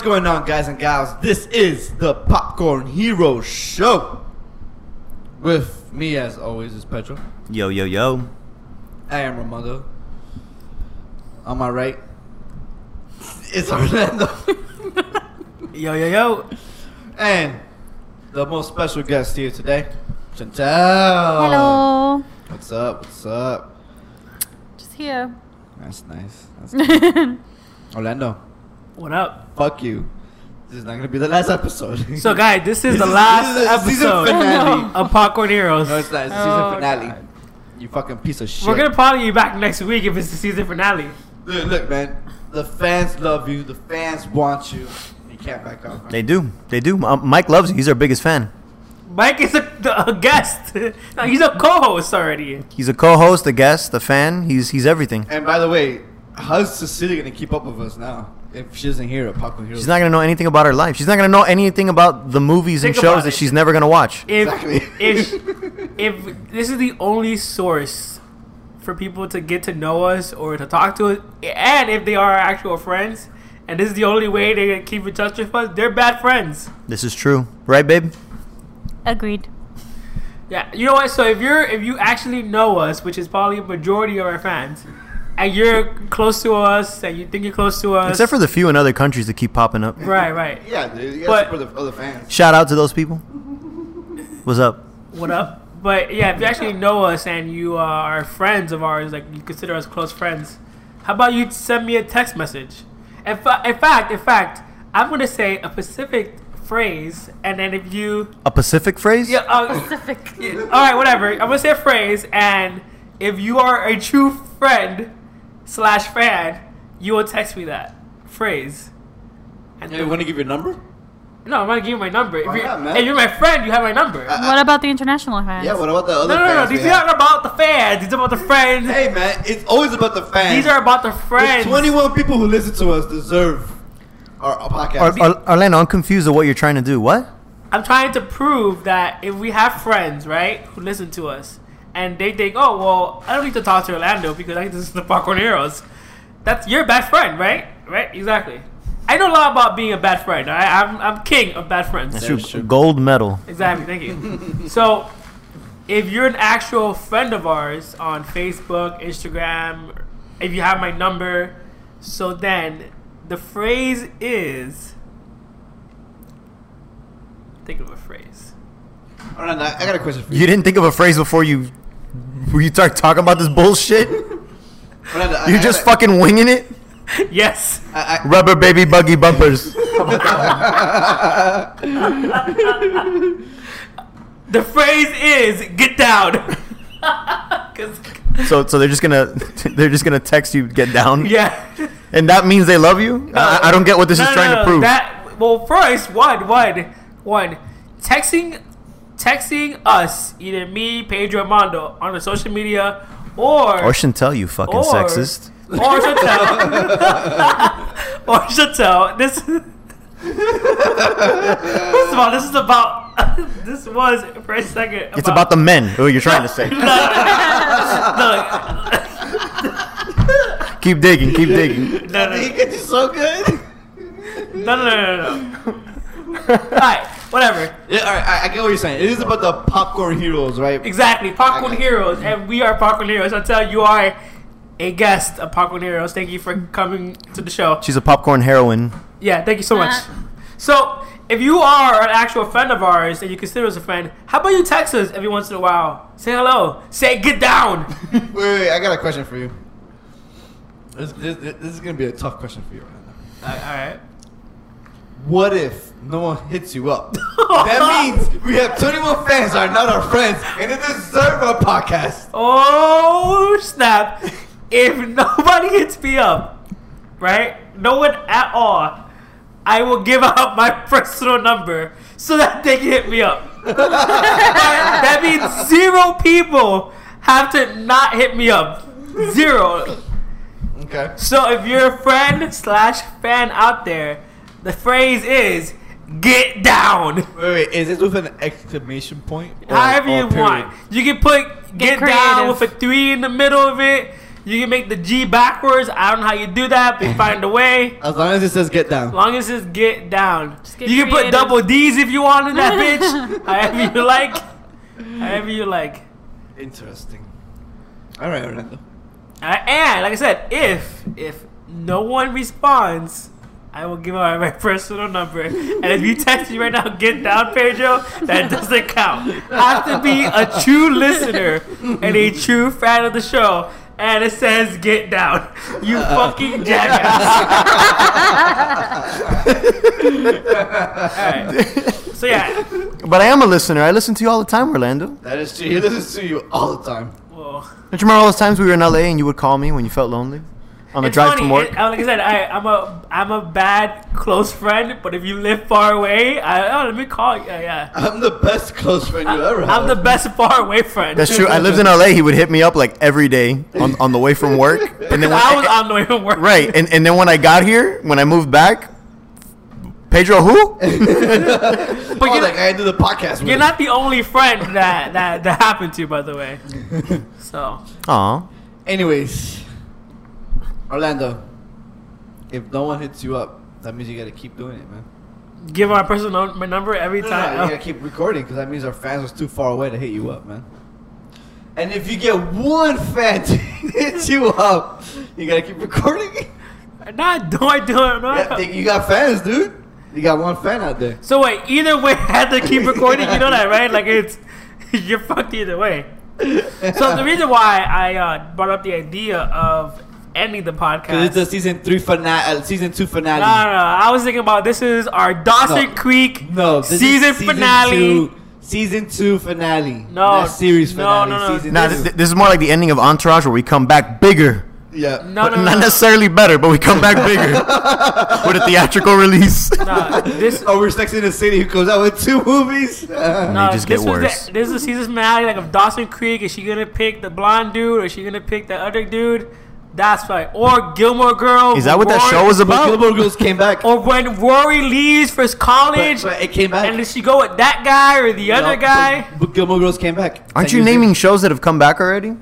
What's going on, guys and gals? This is the Popcorn Hero Show. With me, as always, is Pedro. Yo, yo, yo. I am Ramondo. On my right, it's Orlando. Yo, yo, yo. and the most special guest here today, Chantel. Hello. What's up? What's up? Just here. That's nice. That's nice. Orlando, What up? fuck you. This is not going to be the last episode. So, guys, this is This the is- last this is the season episode finale. of Popcorn Heroes. no, it's not. It's the Oh, finale. God. You fucking piece of shit. We're gonna probably be back next week if it's the season finale. Look, look, man. The fans love you. The fans want you. You can't back off. man. They do. They do. Um, Mike loves you. He's our biggest fan. Mike is a, a guest. No, he's a co-host already. He's a co-host, a guest, a fan. He's he's everything. And by the way, how's Cecilia gonna keep up with us now if she doesn't hear a Popcorn Heroes? She's not gonna know anything about her life. She's not gonna know anything about the movies and Think about shows that it. she's never gonna watch. If Exactly. if if this is the only source for people to get to know us or to talk to us, and if they are our actual friends, and this is the only way they can keep in touch with us, they're bad friends. This is true, right, babe? Agreed. Yeah, you know what? So if you're if you actually know us, which is probably a majority of our fans, and you're close to us, and you think you're close to us, Except for the few in other countries that keep popping up. right, right. Yeah, dude. You But- gotta support the other fans. Shout out to those people. What's up? What up? But yeah, if you actually know us and you are friends of ours, like you consider us close friends, how about you send me a text message? In, fa- in fact, in fact, I'm gonna say a specific phrase, and then if you A Pacific phrase? yeah, uh, Specific. Yeah, all right, whatever. I'm gonna say a phrase, and if you are a true friend slash fan, you will text me that phrase. And Hey, you want to give your number? no, I'm gonna give you my number. If Why you're, not, man? if you're my friend, you have my number. Uh, what about the international fans? Yeah. What about the other no, no, no. fans? These aren't about the fans. These are about the friends. Hey, man. It's always about the fans. These are about the friends. the friends. 21 people who listen to us deserve our, our podcast. Or, or, Orlando, I'm confused of what you're trying to do. What? I'm trying to prove that if we have friends, right, who listen to us, and they think, oh, well, I don't need to talk to Orlando because I think this is the Popcorn Heroes. That's your bad friend, right? Right? Exactly. I know a lot about being a bad friend. I, I'm, I'm king of bad friends. That's That your true. gold medal. Exactly. Thank you. so, if you're an actual friend of ours on Facebook, Instagram, if you have my number, so then the phrase is. Think of a phrase. Hold on, I I got a question for you. You didn't think of a phrase before you you start talking about this bullshit? Hold on, I- You're I just fucking winging it? Yes. I, I, Rubber baby buggy bumpers. The phrase is "get down." 'Cause- So so they're just gonna they're just gonna text you get down, yeah. and that means they love you. I, I don't get what this No, is trying no, to prove. That well, first one, one, one. Texting, texting us either me, Pedro, Armando on the social media, or or Chantel, you fucking Or- sexist. or Chantel, or Chantel. This. First of all, this is about. This was for a second. It's about the men. Who you're trying to say? Look, keep digging, keep digging. no, no, he gets you so good. no, no, no, no, no. Alright, whatever. Yeah, all right, I, I get what you're saying. It is about the popcorn heroes, right? Exactly. Popcorn I you. Heroes, and we are Popcorn Heroes. I tell you, you are a guest of Popcorn Heroes. Thank you for coming to the show. She's a popcorn heroine. Yeah, thank you so much. Uh. So, if you are an actual friend of ours and you consider us a friend, how about you text us every once in a while? Say hello. Say get down. Wait, wait, wait, I got a question for you. This, this, this is gonna be a tough question for you right now. All right. What if no one hits you up? that means we have 21 fans that are not our friends, and they deserve our podcast. Oh snap! If nobody hits me up, right? No one at all. I will give out my personal number so that they can hit me up. that means zero people have to not hit me up. Zero. Okay. So if you're a friend slash fan out there, the phrase is get down. Wait, wait, is this with an exclamation point? or- However or you period? want. You can put get, Get down with a three in the middle of it. You can make the G backwards. I don't know how you do that, but find a way. As long as it says get down. As long as it says get down. get you can put double D's if you want in that bitch. however you like. However you like. Interesting. All right, Orlando. Uh, and like I said, if if no one responds, I will give out my personal number. And if you text me right now, get down, Pedro, that doesn't count. Have to be a true listener and a true fan of the show. And it says get down. You uh-uh. fucking jackass. Alright. So yeah. But I am a listener. I listen to you all the time, Orlando. That is true. He listens to you all the time. Well, Don't you remember all those times we were in LA and you would call me when you felt lonely on the it's drive funny. from work? it- like I said, I, I'm a I'm a bad close friend, but if you live far away, I oh, let me call you. Yeah, yeah. I'm the best close friend you ever had. I'm the best far away friend. That's true. I lived in LA. He would hit me up like every day on, on the way from work, and then when, I was on the way from work. right, and, and then when I got here, when I moved back, Pedro, who? But oh, you're, that guy I do the podcast with. you're not the only friend that, that that happened to, by the way. So Aw. Anyways, Orlando, if no one hits you up, that means you gotta keep doing it, man. give my personal my number every No, no, time. you gotta keep recording because that means our fans are too far away to hit you up, man. And if you get one fan to hit you up, you gotta keep recording. Not do I do it? No. Yeah, you got fans, dude. You got one fan out there. So wait, either way, I have to keep recording. You know that, right? Like it's you're fucked either way. So the reason why I uh, brought up the idea of ending the podcast. Because it's the season three finale, uh, season two finale. No, no, no. I was thinking about this is our Dawson No. Creek No, this is season, finale. Two, season two finale. No, not series finale. no, no. Season Nah, two. th- th- this is more like the ending of Entourage, where we come back bigger. yeah. No, But no, no, not no. necessarily better, but we come back bigger with a theatrical release. Nah, this Oh, we're Sex in the City who goes out with two movies. No, just this get was worse. The, this is the season finale, like of Dawson Creek. Is she gonna pick the blonde dude, or is she gonna pick the other dude? That's right. Or Gilmore Girls. Is that what that show was but about? Gilmore Girls came back. Or when Rory leaves for college, but, but it came back. and does she go with that guy or the other No, guy? But, but Gilmore Girls came back. Aren't Ten you years naming shows that have come back already?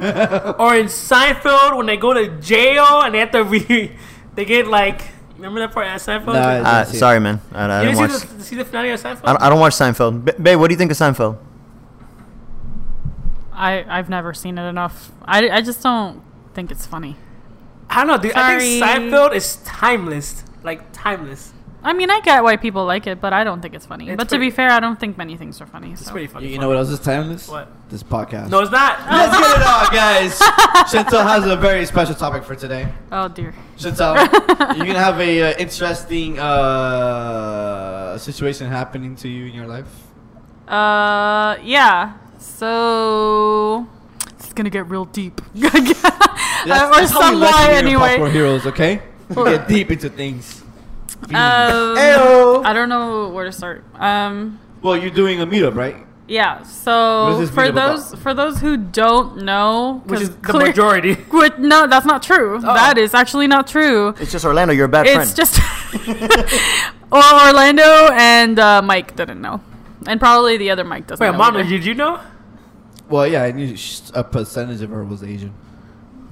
Or in Seinfeld when they go to jail and they have to re, they get like, remember that part of Seinfeld? Nah, I- Uh, see it. sorry, man. I, I you didn't didn't watch. see the, see the finale of Seinfeld? I don't, I don't watch Seinfeld. B- babe, what do you think of Seinfeld? I I've never seen it enough. I, I just don't think it's funny. I don't know, dude. I think Seinfeld is timeless. Like timeless. I mean, I get why people like it, but I don't think it's funny. It's but to be fair, I don't think many things are funny. It's so. pretty funny. You, you know what else is timeless? What? This podcast. No, it's not. Let's get it on, guys. Chantal has a very special topic for today. Oh dear. Chantal, you're gonna have a uh, interesting uh, situation happening to you in your life. Uh, yeah. So it's gonna get real deep. Uh, or some like anyway. it here Popcorn. Heroes, okay? We get deep into things. Um, I don't know where to start. Um, Well, you're doing a meetup, right? yeah. So for meetup about? those for those who don't know, Which 'cause is the clear- majority. Which, no, that's not true. That is actually not true. It's just Orlando. You're a bad It's friend. It's just well, Orlando and uh, Mike didn't know, and probably the other Mike doesn't Wait, know. Mono, either. did you know? Well, yeah, I knew sh- a percentage of her was Asian.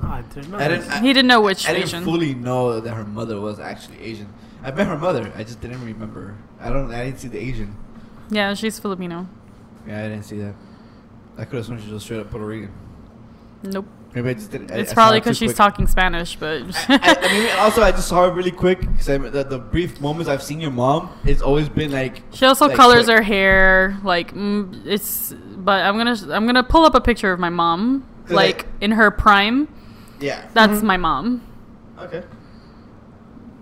I didn't know. I didn't. I, he didn't know which I didn't fully know that her mother was actually Asian. I met her mother. I just didn't remember. I don't. I didn't see the Asian. Yeah, she's Filipino. Yeah, I didn't see that. I could have sworn she was straight up Puerto Rican. Nope. Maybe I just didn't. It's I probably because she's quick. talking Spanish, but I, I mean, also I just saw her really quick because the, the brief moments I've seen your mom, it's always been like she also like, colors quick. her hair. Like mm, it's, but I'm gonna I'm gonna pull up a picture of my mom, like I- in her prime. Yeah. That's my mom Okay.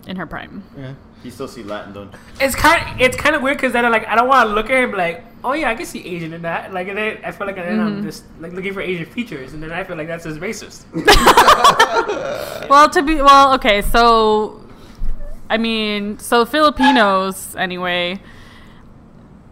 in her prime. Yeah. You still see Latin, don't you? It's kind of it's kind of weird because then I'm like I don't want to look at him like oh yeah I can see Asian in that like and then I feel like then I'm mm-hmm. just like looking for Asian features and then I feel like that's just racist. Well, to be well, okay. So, I mean, so Filipinos anyway.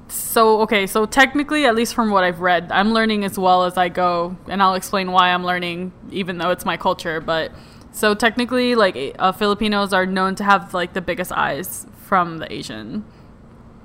So okay, so technically, at least from what I've read, I'm learning as well as I go, and I'll explain why I'm learning, even though it's my culture. But so technically, like uh, Filipinos are known to have like the biggest eyes from the Asian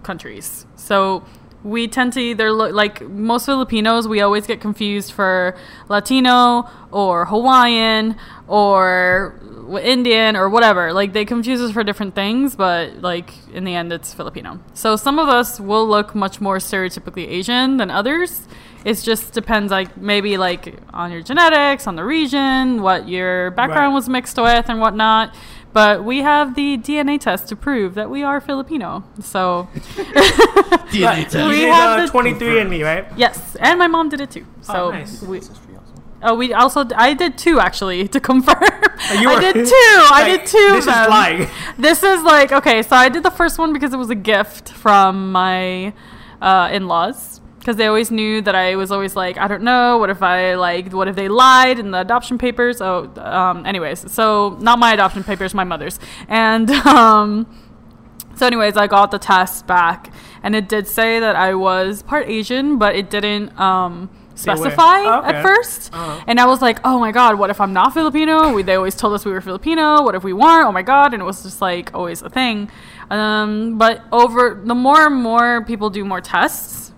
countries. So we tend to either look like most Filipinos, we always get confused for Latino or Hawaiian or Indian or whatever. Like they confuse us for different things, but like in the end, it's Filipino. So some of us will look much more stereotypically Asian than others. It just depends, like maybe like on your genetics, on the region, what your background Right. was mixed with, and whatnot. But we have the DNA test to prove that we are Filipino. So DNA Right. test. You We did have uh, the- 23andMe, right? yes, and my mom did it too. So Oh, nice. we, Oh, we also I did two actually to confirm. you I did two. I did two. This of is them. lying. This is like okay. So I did the first one because it was a gift from my uh, in-laws because they always knew that I was always like I don't know what if I like what if they lied in the adoption papers. Oh, um, anyways, so not my adoption papers, my mother's, and um, so, anyways, I got the test back, and it did say that I was part Asian, but it didn't um, specify Oh, okay. at 1st Uh-huh. And I was like, "Oh my god, what if I'm not Filipino?" We, they always told us we were Filipino. What if we weren't? Oh my god! And it was just like always a thing. Um, but over the more and more people do more tests,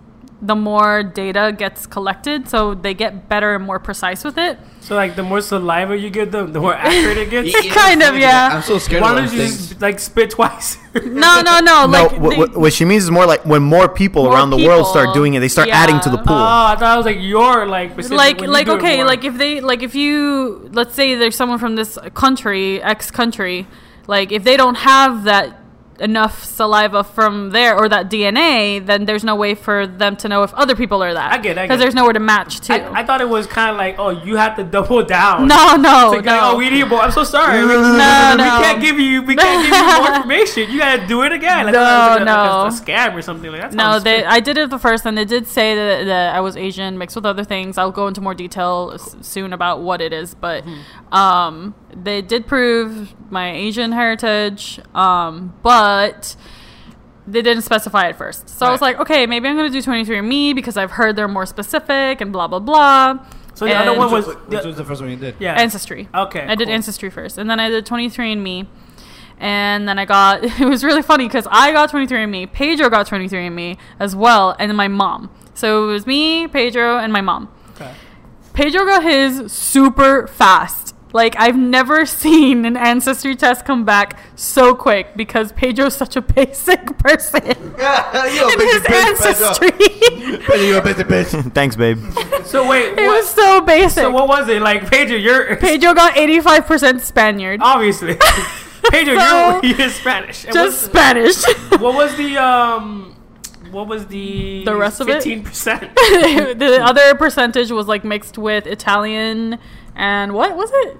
the more data gets collected, so they get better and more precise with it. So, like, the more saliva you give them, the more accurate it gets. You know, Kind of, yeah. I'm so scared Why don't you just, like, spit twice? No, no, no. No, Like wh- they- wh- what she means is more like when more people More around the world start doing it, they start yeah. adding to the pool. Oh, I thought it was like your like specific like you like okay like if they like if you let's say there's someone from this country x country like if they don't have that enough saliva from there or that dna then there's no way for them to know if other people are that I get it, I because there's nowhere to match to I, I thought it was kind of like, oh, you have to double down. no no It's like, no oh, we need more. I'm so sorry. we, No, we can't give you. We can't give you more information. You gotta do it again. Like, No, that was like a, no. like a, a scam or something like that. No, they, strict. I did it the first, and they did say that, that I was Asian mixed with other things. I'll go into more detail s- soon about what it is, but Mm-hmm. um, they did prove my Asian heritage, um, but they didn't specify it first. So I was like, okay, maybe I'm going to do 23andMe because I've heard they're more specific and blah, blah, blah. So the other one was Which was the first one you did? yeah. Ancestry. Okay, I did. Ancestry first, and then I did 23andMe, and then I got. It was really funny because I got 23andMe, Pedro got 23andMe as well, and then my mom. So it was me, Pedro, and my mom. Okay. Pedro got his super fast. Like I've never seen an ancestry test come back so quick because Pedro's such a basic person you a in basic his bitch, ancestry. Pedro. Pedro, you a basic bitch. Thanks, babe. So wait, it what, was so basic. so what was it like, Pedro? You're Pedro got 85% Spaniard. obviously Pedro. So- you're, you're Spanish. And just what's- Spanish. what was the um? What was the The rest of it? Fifteen percent. the other percentage was like mixed with Italian and what was it?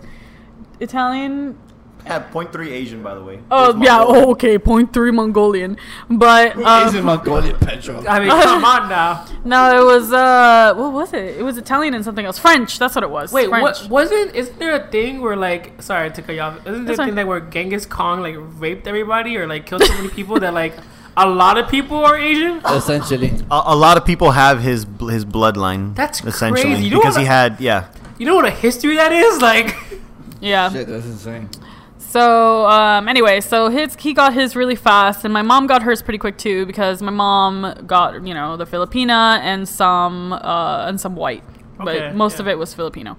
Italian. Had 0.3 Asian, by the way. Oh yeah. Oh, okay. Point three Mongolian, but Who um, is in Mongolian, Pedro? I mean, come on now. no, it was uh, what was it? It was Italian and something else. French. That's what it was. Wait, French. what wasn't? Isn't there a thing where like, sorry to cut you off? Isn't there That's a thing fine. that where Genghis Khan like raped everybody or like killed so many people that like a lot of people are Asian? Essentially. A, a lot of people have his his bloodline. That's essentially crazy. You know because he I- had yeah. You know what a history that is? Like, Yeah. Shit, that's insane. So um, anyway, so his he got his really fast, and my mom got hers pretty quick too because my mom got you know the Filipina and some uh, and some white, Okay, but most yeah. of it was Filipino.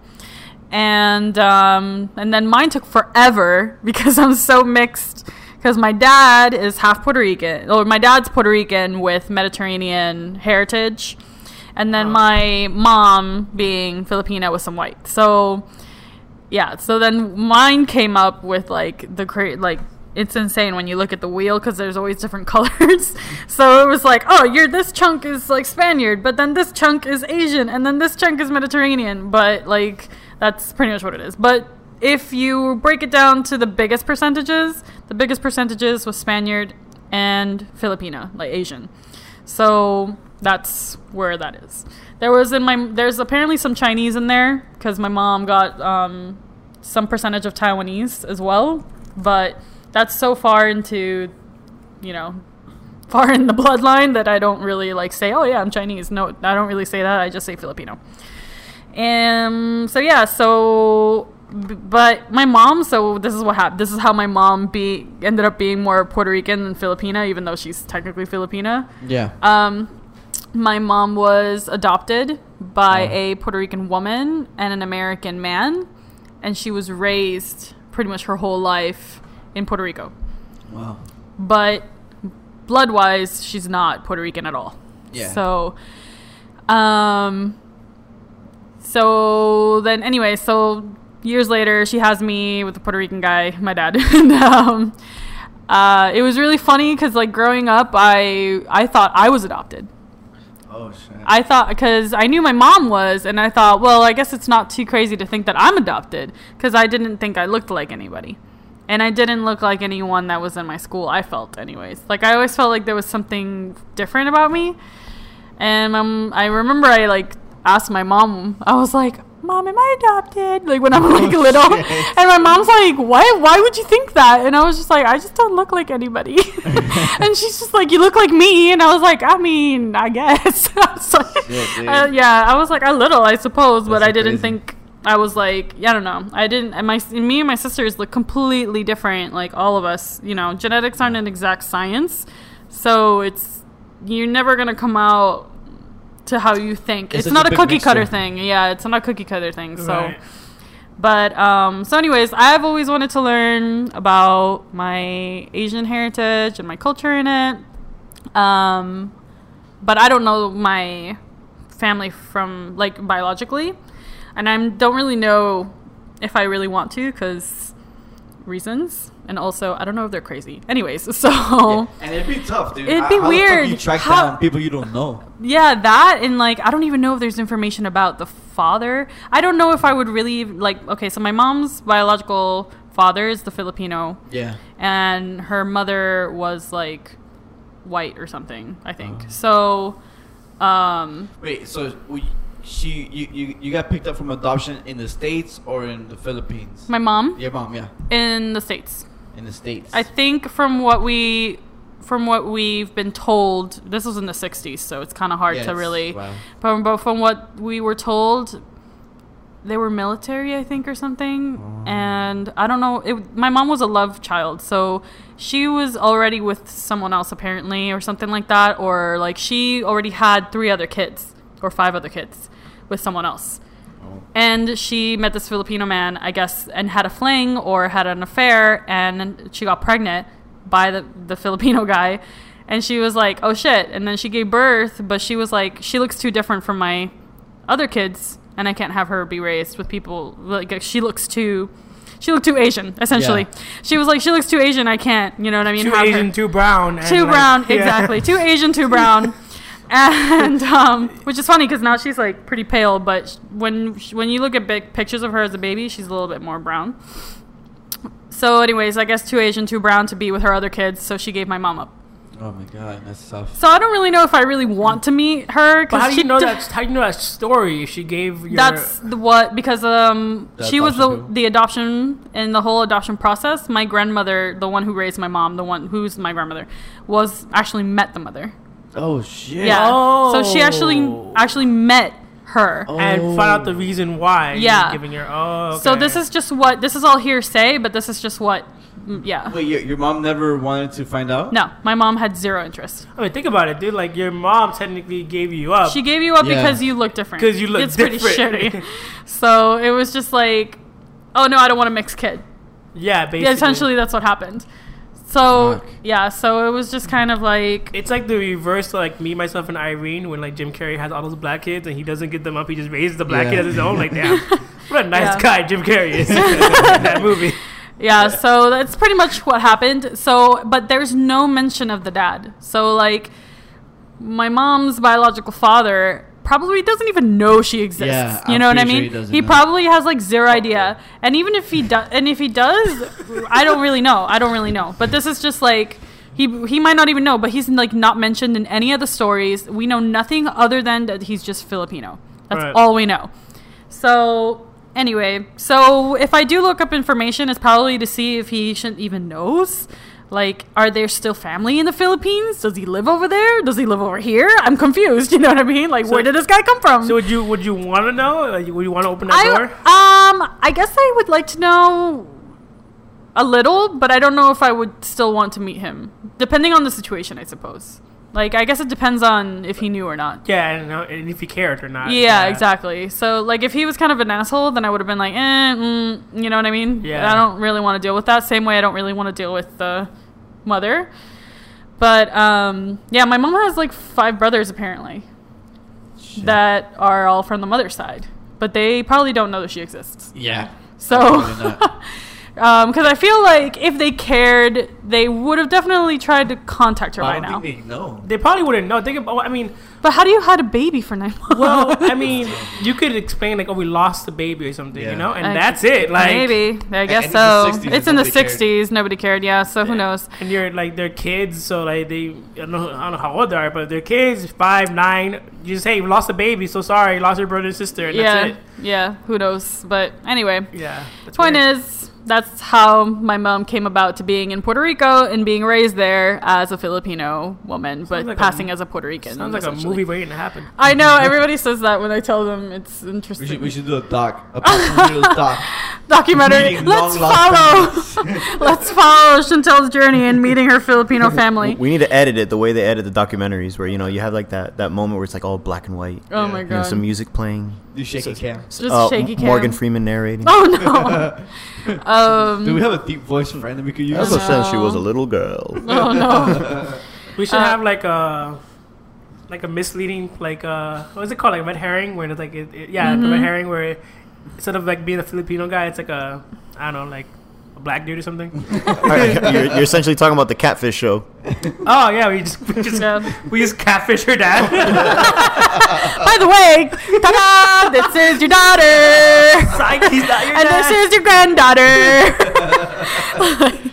And um, and then mine took forever because I'm so mixed. Because my dad is half Puerto Rican, or my dad's Puerto Rican with Mediterranean heritage, and then my mom being Filipina with some white. So yeah so then mine came up with like the cra- like it's insane when you look at the wheel because there's always different colors. So it was like oh you're this chunk is like spaniard but then this chunk is asian and then this chunk is mediterranean. But like that's pretty much what it is. But if you break it down to the biggest percentages the biggest percentages was spaniard and Filipino, like asian so that's where that is. There was in my there's apparently some Chinese in there because my mom got um, some percentage of Taiwanese as well, but that's so far into you know far in the bloodline that I don't really like say oh yeah I'm Chinese. No, I don't really say that. I just say Filipino. Um. So yeah. So. But my mom, so this is what happened. This is how my mom be ended up being more Puerto Rican than Filipina, even though she's technically Filipina. Yeah. Um, my mom was adopted by Oh. a Puerto Rican woman and an American man, and she was raised pretty much her whole life in Puerto Rico. Wow. But blood wise, she's not Puerto Rican at all. Yeah. So, um, so then anyway, so years later, she has me with the Puerto Rican guy, my dad, and um, uh, it was really funny because like growing up, I I thought I was adopted. Oh shit. I thought because I knew my mom was, and I thought, well, I guess it's not too crazy to think that I'm adopted because I didn't think I looked like anybody, and I didn't look like anyone that was in my school. I felt, anyways, like I always felt like there was something different about me, and um, I remember I like asked my mom. I was like, "Mom, am I adopted?" Like when I'm like little, shit. and my mom's like, "Why? Why would you think that?" And I was just like, "I just don't look like anybody." and she's just like, "You look like me," and I was like, "I mean, I guess." I was like, Shit, uh, yeah, I was like a little, I suppose, but That's I didn't crazy. think. I was like, yeah, I don't know. I didn't. And my me and my sisters look completely different. Like all of us, you know, genetics aren't an exact science, so it's you're never gonna come out to how you think. It's It's, not a a big cookie cutter thing. Yeah, it's not a cookie cutter thing. So. Right. But um, so, anyways, I've always wanted to learn about my Asian heritage and my culture in it. Um, but I don't know my family from like biologically, and I don't really know if I really want to because reasons, and also I don't know if they're crazy. Anyways, so Yeah. And it'd be tough, dude. It'd be how weird. you track How- down people you don't know. Yeah, that and like I don't even know if there's information about the father. I don't know if I would really like okay, so my mom's biological father is the Filipino Yeah. and her mother was like white or something, I think. Oh. So um Wait, so we, she you, you you got picked up from adoption in the states or in the Philippines? my mom Your mom, yeah, in the states. In the states. I think from what we from what we've been told, this was in the 60s, so it's kind of hard Yeah, to really wow. But, but from what we were told, they were military, I think, or something. Oh. And I don't know. It, my mom was a love child, so she was already with someone else apparently, or something like that, or like she already had three other kids or five other kids with someone else. And she met this Filipino man, I guess, and had a fling or had an affair, and she got pregnant by the, the Filipino guy. And she was like, oh shit. And then she gave birth, but she was like, she looks too different from my other kids, and I can't have her be raised with people. Like, she looks too. She looked too Asian, essentially. Yeah. She was like, she looks too Asian. I can't, you know what I mean? Too have her- Asian, too brown. too like, brown, yeah. exactly. Too Asian, too brown. And um, which is funny because now she's like pretty pale, but sh- when sh- when you look at big pictures of her as a baby, she's a little bit more brown. So, anyways, I guess too Asian, too brown to be with her other kids, so she gave my mom up. Oh my god, that's tough. So I don't really know if I really want to meet her. But how do she you know d- that? How do you know that story? She gave your. That's the what because um The she was the adoption people? the adoption in the whole adoption process. My grandmother, the one who raised my mom, the one who's my grandmother, was actually met the mother. Oh shit. Yeah. Oh. So she actually Oh. actually met her. Oh. and find out the reason why. Yeah. Giving her. Oh. So this is just what this is all hearsay, but this is just what mm, yeah. Wait, your, your mom never wanted to find out? No, my mom had zero interest. I mean, think about it, dude. Like your mom technically gave you up. She gave you up Yeah. because you look different. 'Cause you look different. it's pretty shitty. So it was just like, oh no, I don't want a mixed kid. yeah, basically. Yeah, essentially that's what happened. So Fuck. yeah, so it was just kind of like It's like the reverse, like me, myself, and Irene, when like Jim Carrey has all those black kids and he doesn't get them up, he just raises the black Yeah. kid as his own. Like, damn, what a nice Yeah. guy Jim Carrey is in that movie. yeah, so that's pretty much what happened. So, but there's no mention of the dad. So like, my mom's biological father probably doesn't even know she exists. Yeah, you I'm know what I pretty sure mean? he he probably has like zero idea. And even if he does, and if he does, I don't really know. I don't really know. But this is just like. He, he might not even know, but he's like not mentioned in any of the stories. We know nothing other than that he's just Filipino. That's Right. all we know. So anyway, so if I do look up information, it's probably to see if he should even knows. Like, are there still family in the Philippines? Does he live over there? Does he live over here? I'm confused. You know what I mean? Like, So- where did this guy come from? So would you would you want to know? Like, would you want to open that I door? um, I guess I would like to know a little, but I don't know if I would still want to meet him, depending on the situation, I suppose. Like I guess it depends on if he knew or not. Yeah, and, uh, and if he cared or not. Yeah, exactly. So like if he was kind of an asshole, then I would have been like, eh, mm, you know what I mean? Yeah. I don't really want to deal with that. Same way I don't really want to deal with the mother. But um, yeah, my mom has like five brothers apparently Shit. that are all from the mother's side, but they probably don't know that she exists. Yeah. So, Um, probably not. because I feel like if they cared, they would have definitely tried to contact her I by don't now. think they know. They probably wouldn't know. Think about. I mean, But how do you hide a baby for nine months? well, I mean, you could explain like, oh, we lost the baby or something, Yeah. you know, and I- that's it. Like, maybe I guess so. it's the 60s it's in the '60s. Nobody cared. Yeah. So who knows? and you're like they're kids, so like they I don't know, I don't know how old they are, but they're kids, five, nine. You just hey, we lost a baby, so sorry, lost your brother and sister, and yeah. that's Yeah. Who knows? But anyway, it. Yeah. Point weird. is that's how my mom came about to being in Puerto Rico and being raised there as a Filipino woman, but like a- passing as a Puerto Rican. sounds like a movie waiting to happen. I know everybody says that when I tell them it's We interesting. should, we should do a doc. A Papa doc. documentary. Let's follow. Let's follow Chantel's journey in meeting her Filipino family. We need to edit it the way they edit the documentaries, where you know you have like that that moment where it's like all black and white, Oh my you know, god. some music playing, Do shaky cam. Just uh, shaky cam. Morgan Freeman narrating. Oh no. um. Do we have a deep voice friend that we could use? That's what says she was a little girl. oh no. We should Uh, have like a like a misleading like uh what is it called like red herring where it's like it, it- yeah the red herring where instead of like being a Filipino guy it's like a I don't know like a black dude or something. Alright, you're, you're essentially talking about the Catfish show. oh yeah, we just we just Yeah. we just catfish her dad. By the way, ta-da! This is your daughter, Psych, he's not your and dad. this is your granddaughter.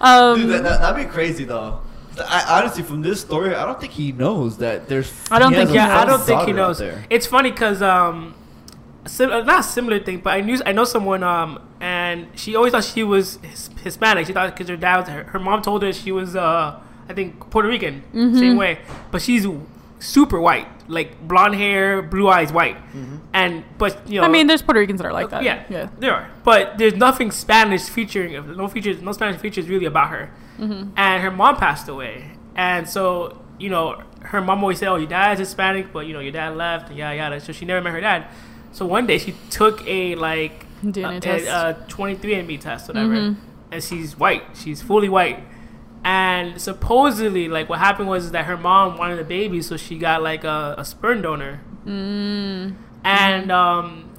um, Dude, that, that, that'd be crazy though. I, honestly, from this story, I don't think he knows that there's. I don't think he yeah, I don't think he knows. It's funny because um, sim- uh, not a similar thing, but I knew I know someone um, and she always thought she was his- Hispanic. She thought because her dad was her, her mom told her she was uh, I think Puerto Rican, same way, but she's super white, like blonde hair, blue eyes, white, and but you know. I mean, there's Puerto Ricans that are like that. yeah, yeah. there are, but there's nothing Spanish featuring, no features, no Spanish features really about her. And her mom passed away, and so you know, her mom always said, "Oh, your dad's Hispanic, but you know, your dad left, and yada yada." So she never met her dad. So one day she took a like DNA a, test. a, a 23andMe test, whatever, Mhm. and she's white. She's fully white. And supposedly, like what happened was that her mom wanted a baby, so she got like a, a sperm donor. Mm. And um,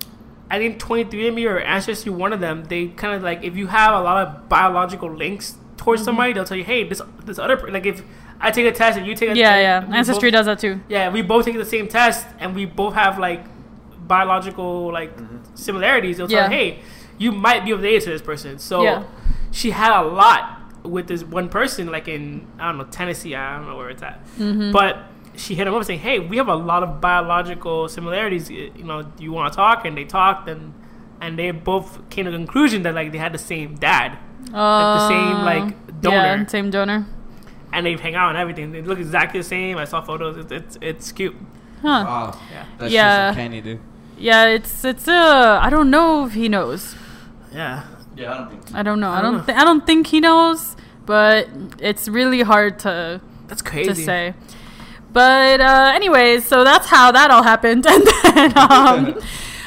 I think 23andMe or Ancestry, one of them, they kind of like if you have a lot of biological links towards Mm-hmm. somebody, they'll tell you, hey, this this other like if I take a test and you take a Yeah, test, yeah. Ancestry both- does that too. Yeah, we both take the same test and we both have like biological like similarities. They'll Yeah. tell, hey, you might be related to this person. So Yeah. she had a lot with this one person, like in I don't know Tennessee. I don't know where it's at, Mm-hmm. but she hit him up saying, "Hey, we have a lot of biological similarities. You know, do you want to talk?" And they talked, and and they both came to the conclusion that like they had the same dad, like the same Uh, like donor, Yeah, same donor. and they hang out and everything. They look exactly the same. I saw photos. It's it's, it's cute. Huh. Wow. Yeah, That's Yeah. just uncanny, dude. Yeah, it's it's uh I don't know if he knows. yeah. Yeah, I don't think. I don't know. I I don't don't. know. Thi- I don't think he knows, but it's really hard to That's crazy to say. But uh, anyways, so that's how that all happened, and then um,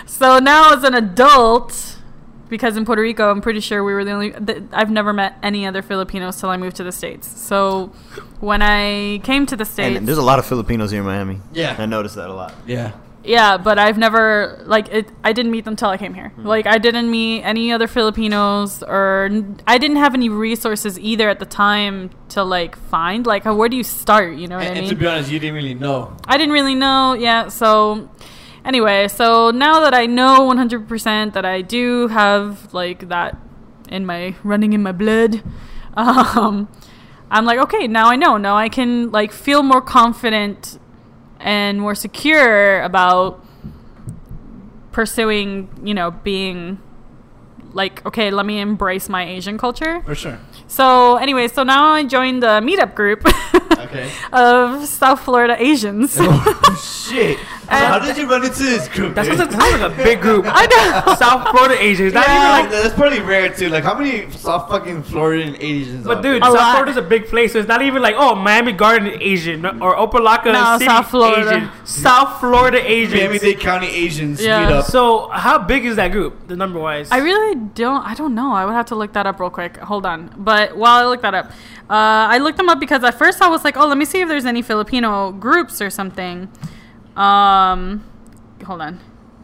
so now as an adult, because in Puerto Rico, I'm pretty sure we were the only. Th- I've never met any other Filipinos till I moved to the states. So when I came to the states, And there's a lot of Filipinos here in Miami. Yeah. I noticed that a lot. Yeah. Yeah, but I've never like it. I didn't meet them till I came here. Hmm. Like I didn't meet any other Filipinos, or n- I didn't have any resources either at the time to like find. Like, where do you start? You know what And, I and mean? to be honest, you didn't really know. I didn't really know. Yeah. So anyway, so now that I know 100% that I do have like that in my running in my blood, um, I'm like, okay, now I know. Now I can like feel more confident and more secure about pursuing, you know, being like, okay, let me embrace my Asian culture. For sure. So anyway, so now I joined the meetup group Okay. of South Florida Asians. oh, shit. How did you run into this group? That's dude? that sounds like a big group. I know. South Florida Asians. Not Yeah. even like. that's pretty rare too. Like how many South fucking Floridan Asians? But are dude, there? South lot. Florida's a big place, so it's not even like oh Miami Garden Asian or Opa-locka No, City South Florida. Asian. South Florida Asians. Miami-Dade County Asians Yeah. meet up. So how big is that group? The number wise. I really don't. I don't know. I would have to look that up real quick. Hold on. But while I look that up, uh, I looked them up because at first I was like, oh, let me see if there's any Filipino groups or something. Um, hold on.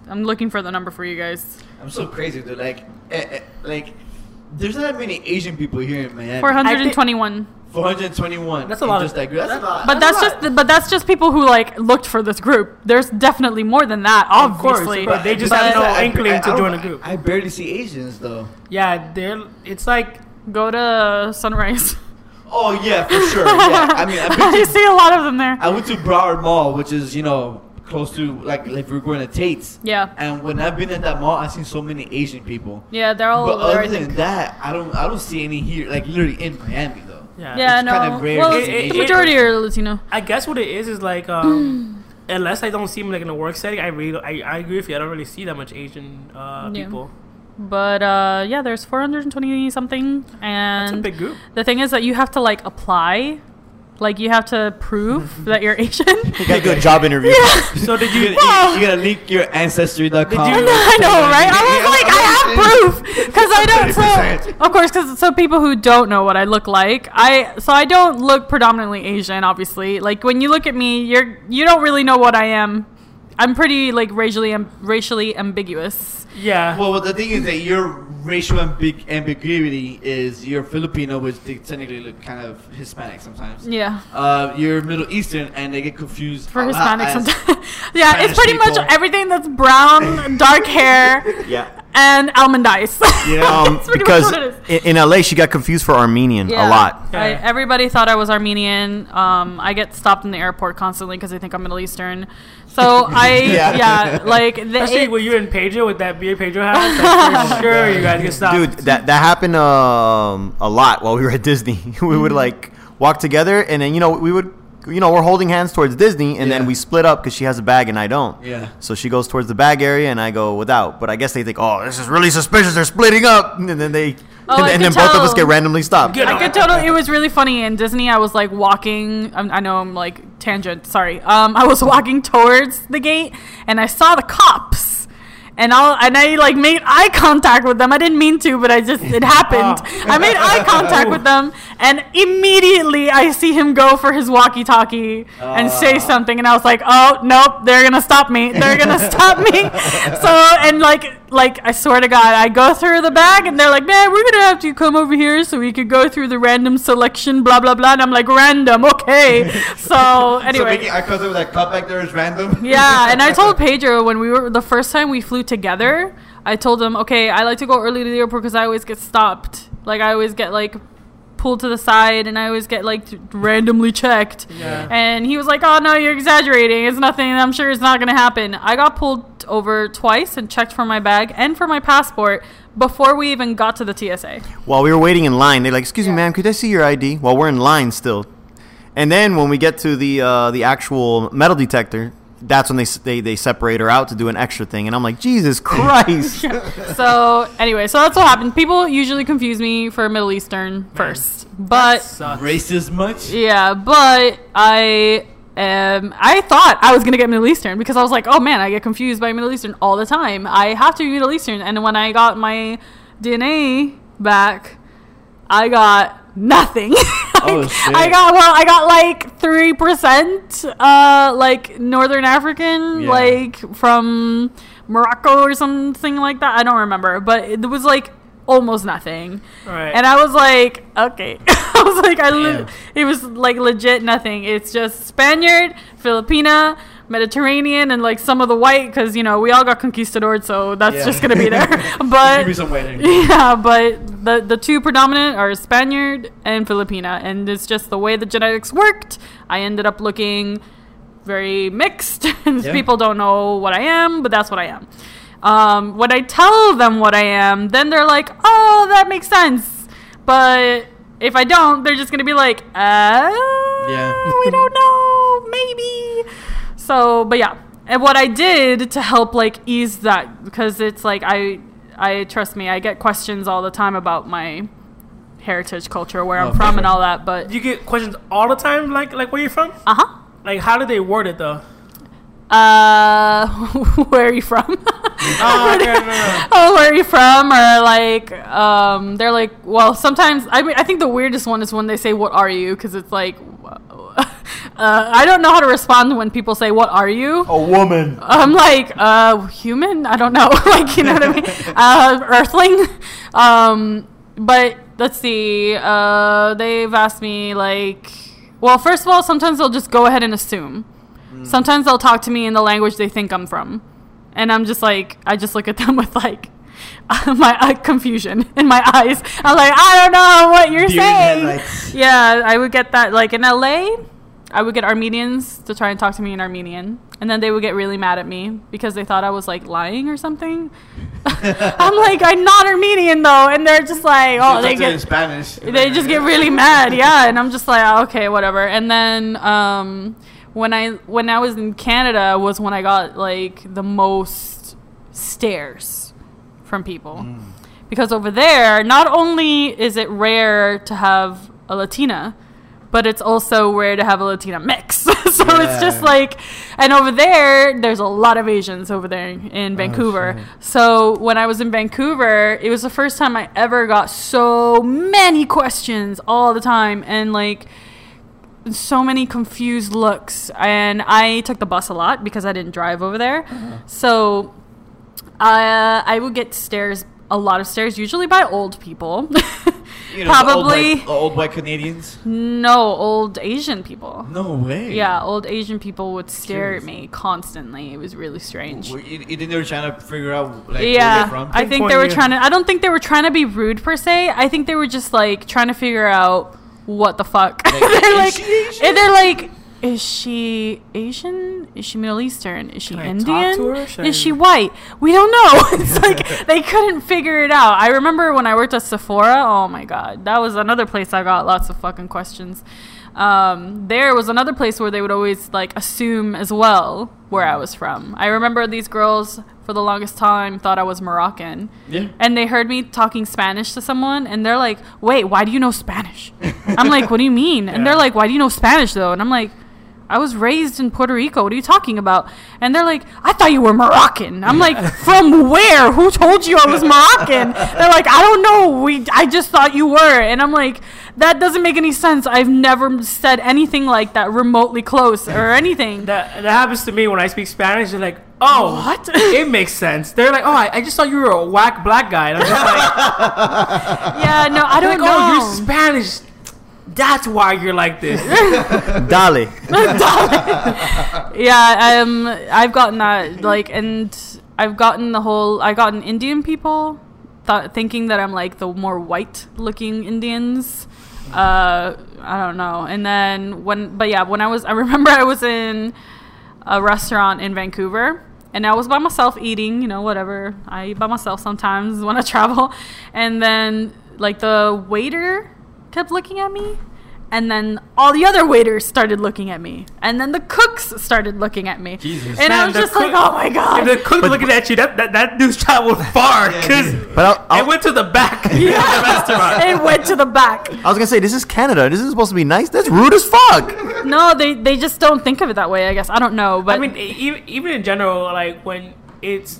I'm looking for the number for you guys. I'm so crazy, dude. Like, eh, eh, like, there's not that many Asian people here in Miami. 421. 421. That's a in lot of- Just that group. That's a lot. But that's just but that's just people who like looked for this group. There's definitely more than that, Of course, obviously. but they just But- have no I- inkling I- to I join a group. I barely see Asians though. yeah, they're. It's like Go to Sunrise. Oh yeah, for sure. Yeah. I mean, I've been I see a lot of them there. I went to Broward Mall, which is you know close to like if we're going to Tate's. Yeah. And when I've been at that mall, I've seen so many Asian people. Yeah, they're all but over there, other I than that, I don't I don't see any here, like literally in Miami though. yeah. Yeah, it's no. kinda rare well, to see the Asian majority are Latino. I guess what it is is like um, unless I don't see them like in a work setting, I really I, I agree with you. I don't really see that much Asian uh, Yeah. people. But uh, yeah, there's 420 something, That's a and big group. the thing is that you have to like apply, like you have to prove that you're Asian. You gotta do a job interview. Yeah. So did You you? gotta, you, you gotta link your ancestry.com. Did you- I know, right? I was like, I have proof because I don't. So, of course, because so people who don't know what I look like, I so I don't look predominantly Asian. Obviously, like when you look at me, you're you don't really know what I am. I'm pretty like racially am, racially ambiguous. Yeah. Well, the thing is that your racial ambig- ambiguity is you're Filipino, which they technically look kind of Hispanic sometimes. Yeah. Uh, you're Middle Eastern, and they get confused For a lot Hispanic as- sometimes. yeah, Spanish it's pretty much everything that's brown, dark hair, Yeah. and almond eyes. Yeah. Um, because much what it is. in, in LA, she got confused for Armenian a lot. I, everybody thought I was Armenian. Um, I get stopped in the airport constantly because they think I'm Middle Eastern. So I, yeah, Yeah. like the, Especially it- when you in Pedro with that beer Pedro hat. I'm sure you guys get stopped. Dude, that that happened um, a lot while we were at Disney. we would like walk together, and then you know we would, you know, we're holding hands towards Disney, and Yeah. then we split up because she has a bag and I don't. Yeah. So she goes towards the bag area, and I go without. But I guess they think, oh, this is really suspicious. They're splitting up, and then they, Oh, and, I and then could both of us get randomly stopped. Good. I could totally. It was really funny in Disney. I was like walking. um, I know I'm like tangent. Sorry. Um, I was walking towards the gate, and I saw the cops, and I and I like made eye contact with them. I didn't mean to, but I just it happened. I made eye contact with them, and immediately I see him go for his walkie-talkie and ah. say something, and I was like, "Oh nope, they're gonna stop me. They're gonna stop me." So and like like I swear to God, I go through the bag, and they're like, "Man, we're gonna have to come over here so we could go through the random selection, blah blah blah." And I'm like, "Random, okay." So So anyway. making eye contact with that cup back there is random. Yeah, and I told Pedro when we were the first time we flew together, I told him, okay, I like to go early to the airport because I always get stopped. Like I always get like pulled to the side, and I always get like randomly checked. Yeah. And he was like, oh no, you're exaggerating. It's nothing. I'm sure it's not gonna happen. I got pulled over twice and checked for my bag and for my passport before we even got to the TSA. While we were waiting in line, they're like, "Excuse me, ma'am, could I see your ID?" While we're in line still, and then when we get to the uh, the actual metal detector, that's when they, they they separate her out to do an extra thing, and I'm like, Jesus Christ! So anyway, so that's what happened. People usually confuse me for Middle Eastern first, but. Sucks. Racist much? Yeah, but I um I thought I was gonna get Middle Eastern because I was like, oh man, I get confused by Middle Eastern all the time. I have to be Middle Eastern, and when I got my DNA back, I got nothing. Oh. I got well, I got like three percent, uh, like Northern African, Yeah. like from Morocco or something like that. I don't remember, but it was like almost nothing. Right. And I was like, okay. I was like, I li- it was like legit nothing. It's just Spaniard, Filipina, Mediterranean, and like some of the white, because you know we all got conquistadors, so that's Yeah. just gonna be there. But yeah, but the the two predominant are Spaniard and Filipina, and it's just the way the genetics worked. I ended up looking very mixed, and Yeah. people don't know what I am, but that's what I am. Um, when I tell them what I am, then they're like, "Oh, that makes sense," but if I don't, they're just gonna be like, "Uh, Yeah. we don't know, maybe." So, but yeah. and what I did to help like ease that because it's like I I trust me I get questions all the time about my heritage culture where Oh, I'm from for and all that but You get questions all the time, like like where you're from. uh huh Like how do they word it though? uh where are you from Oh, okay, no, no. oh where are you from or like um they're like well sometimes I mean I think the weirdest one is when they say what are you because it's like uh, I don't know how to respond when people say what are you A woman. I'm like, uh, human? I don't know. like, you know what I mean? Uh, earthling? Um, but let's see. Uh, they've asked me, like, well, first of all, sometimes they'll just go ahead and assume. Sometimes they'll talk to me in the language they think I'm from. And I'm just like, I just look at them with, like, my uh, confusion in my eyes. I'm like, I don't know what you're saying. headlights. Yeah, I would get that. Like in LA, I would get Armenians to try and talk to me in Armenian, and then they would get really mad at me because they thought I was like lying or something. I'm like, I'm not Armenian though, and they're just like, oh, they to it in get Spanish. they just get really mad, yeah. And I'm just like, "Oh, okay, whatever. And then um, when I when I was in Canada was when I got like the most stares from people because over there, not only is it rare to have a Latina. But it's also rare to have a Latina mix. so it's just like, and over there, there's a lot of Asians over there in Vancouver. shit. So when I was in Vancouver, it was the first time I ever got so many questions all the time and like so many confused looks. And I took the bus a lot because I didn't drive over there. So uh, I would get stares, a lot of stares, usually by old people. You know, the old Probably white- old white Canadians. no old Asian people. No way. Yeah, old Asian people would stare at me constantly. It was really strange. Were You, you think they were trying to figure out like yeah, they're from? I think they were Pinpoint trying to. I don't think they were trying to be rude per se. I think they were just like trying to figure out what the fuck. Like, they're is like, she Asian? and they're like, is she Asian? Is she Middle Eastern? Is she Indian? to her? Should Is she white? We don't know. it's like they couldn't figure it out. I remember when I worked at Sephora. Oh my god, that was another place I got lots of fucking questions. Um, there was another place where they would always like assume as well where I was from. I remember these girls for the longest time thought I was Moroccan. Yeah. And they heard me talking Spanish to someone, and they're like, "Wait, why do you know Spanish?" I'm like, "What do you mean?" And they're like, "Why do you know Spanish though?" And I'm like, "I was raised in Puerto Rico. What are you talking about?" And they're like, "I thought you were Moroccan." I'm like, "From where? Who told you I was Moroccan?" They're like, "I don't know. We, I just thought you were." And I'm like, "That doesn't make any sense. I've never said anything like that remotely close or anything." That that happens to me when I speak Spanish. They're like, "Oh, What? it makes sense." They're like, "Oh, I, I just thought you were a whack black guy." And I'm just like, yeah, no, I don't like, know. "Oh, you're Spanish. That's why you're like this." Dolly. yeah um i've gotten that like and i've gotten the whole I've gotten indian people th- thinking that i'm like the more white looking indians uh i don't know and then when but yeah when i was i remember i was in a restaurant in vancouver and I was by myself eating, you know, whatever. I eat by myself sometimes when I travel. And then, like, the waiter kept looking at me. And then all the other waiters started looking at me. And then the cooks started looking at me. Jesus. And I Man, was just cook- like, oh my If God. the cook looking at you, that, that, that dude's traveled far because dude. But I'll, I I'll, went to the back of the restaurant. it went to the back. I was gonna say this is Canada. This is supposed to be nice. That's rude as fuck. No, they, they just don't think of it that way, I guess. I don't know. But I mean, even even in general, like when it's,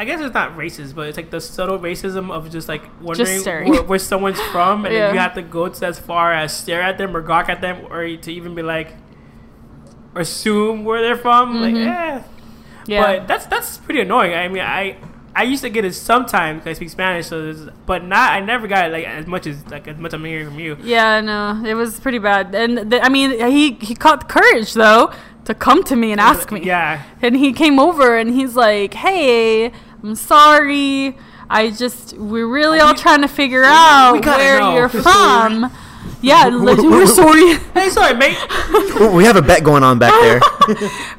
I guess it's not racist, but it's like the subtle racism of just like wondering staring. where, where someone's from, and Yeah. then you have to go to as far as stare at them or gawk at them, or to even be like, assume where they're from. Like, eh. Mm-hmm. yeah. But that's that's pretty annoying. I mean, I I used to get it sometimes because I speak Spanish, so but not I never got it like as much as like as much I'm hearing from you. Yeah, no, it was pretty bad. And th- I mean, he he caught the courage though to come to me and ask me. Yeah. And he came over and he's like, "Hey, I'm sorry. I just we're really all trying to figure out we where know. you're We're from." Yeah, we're sorry. Hey, sorry, mate. we have a bet going on back there.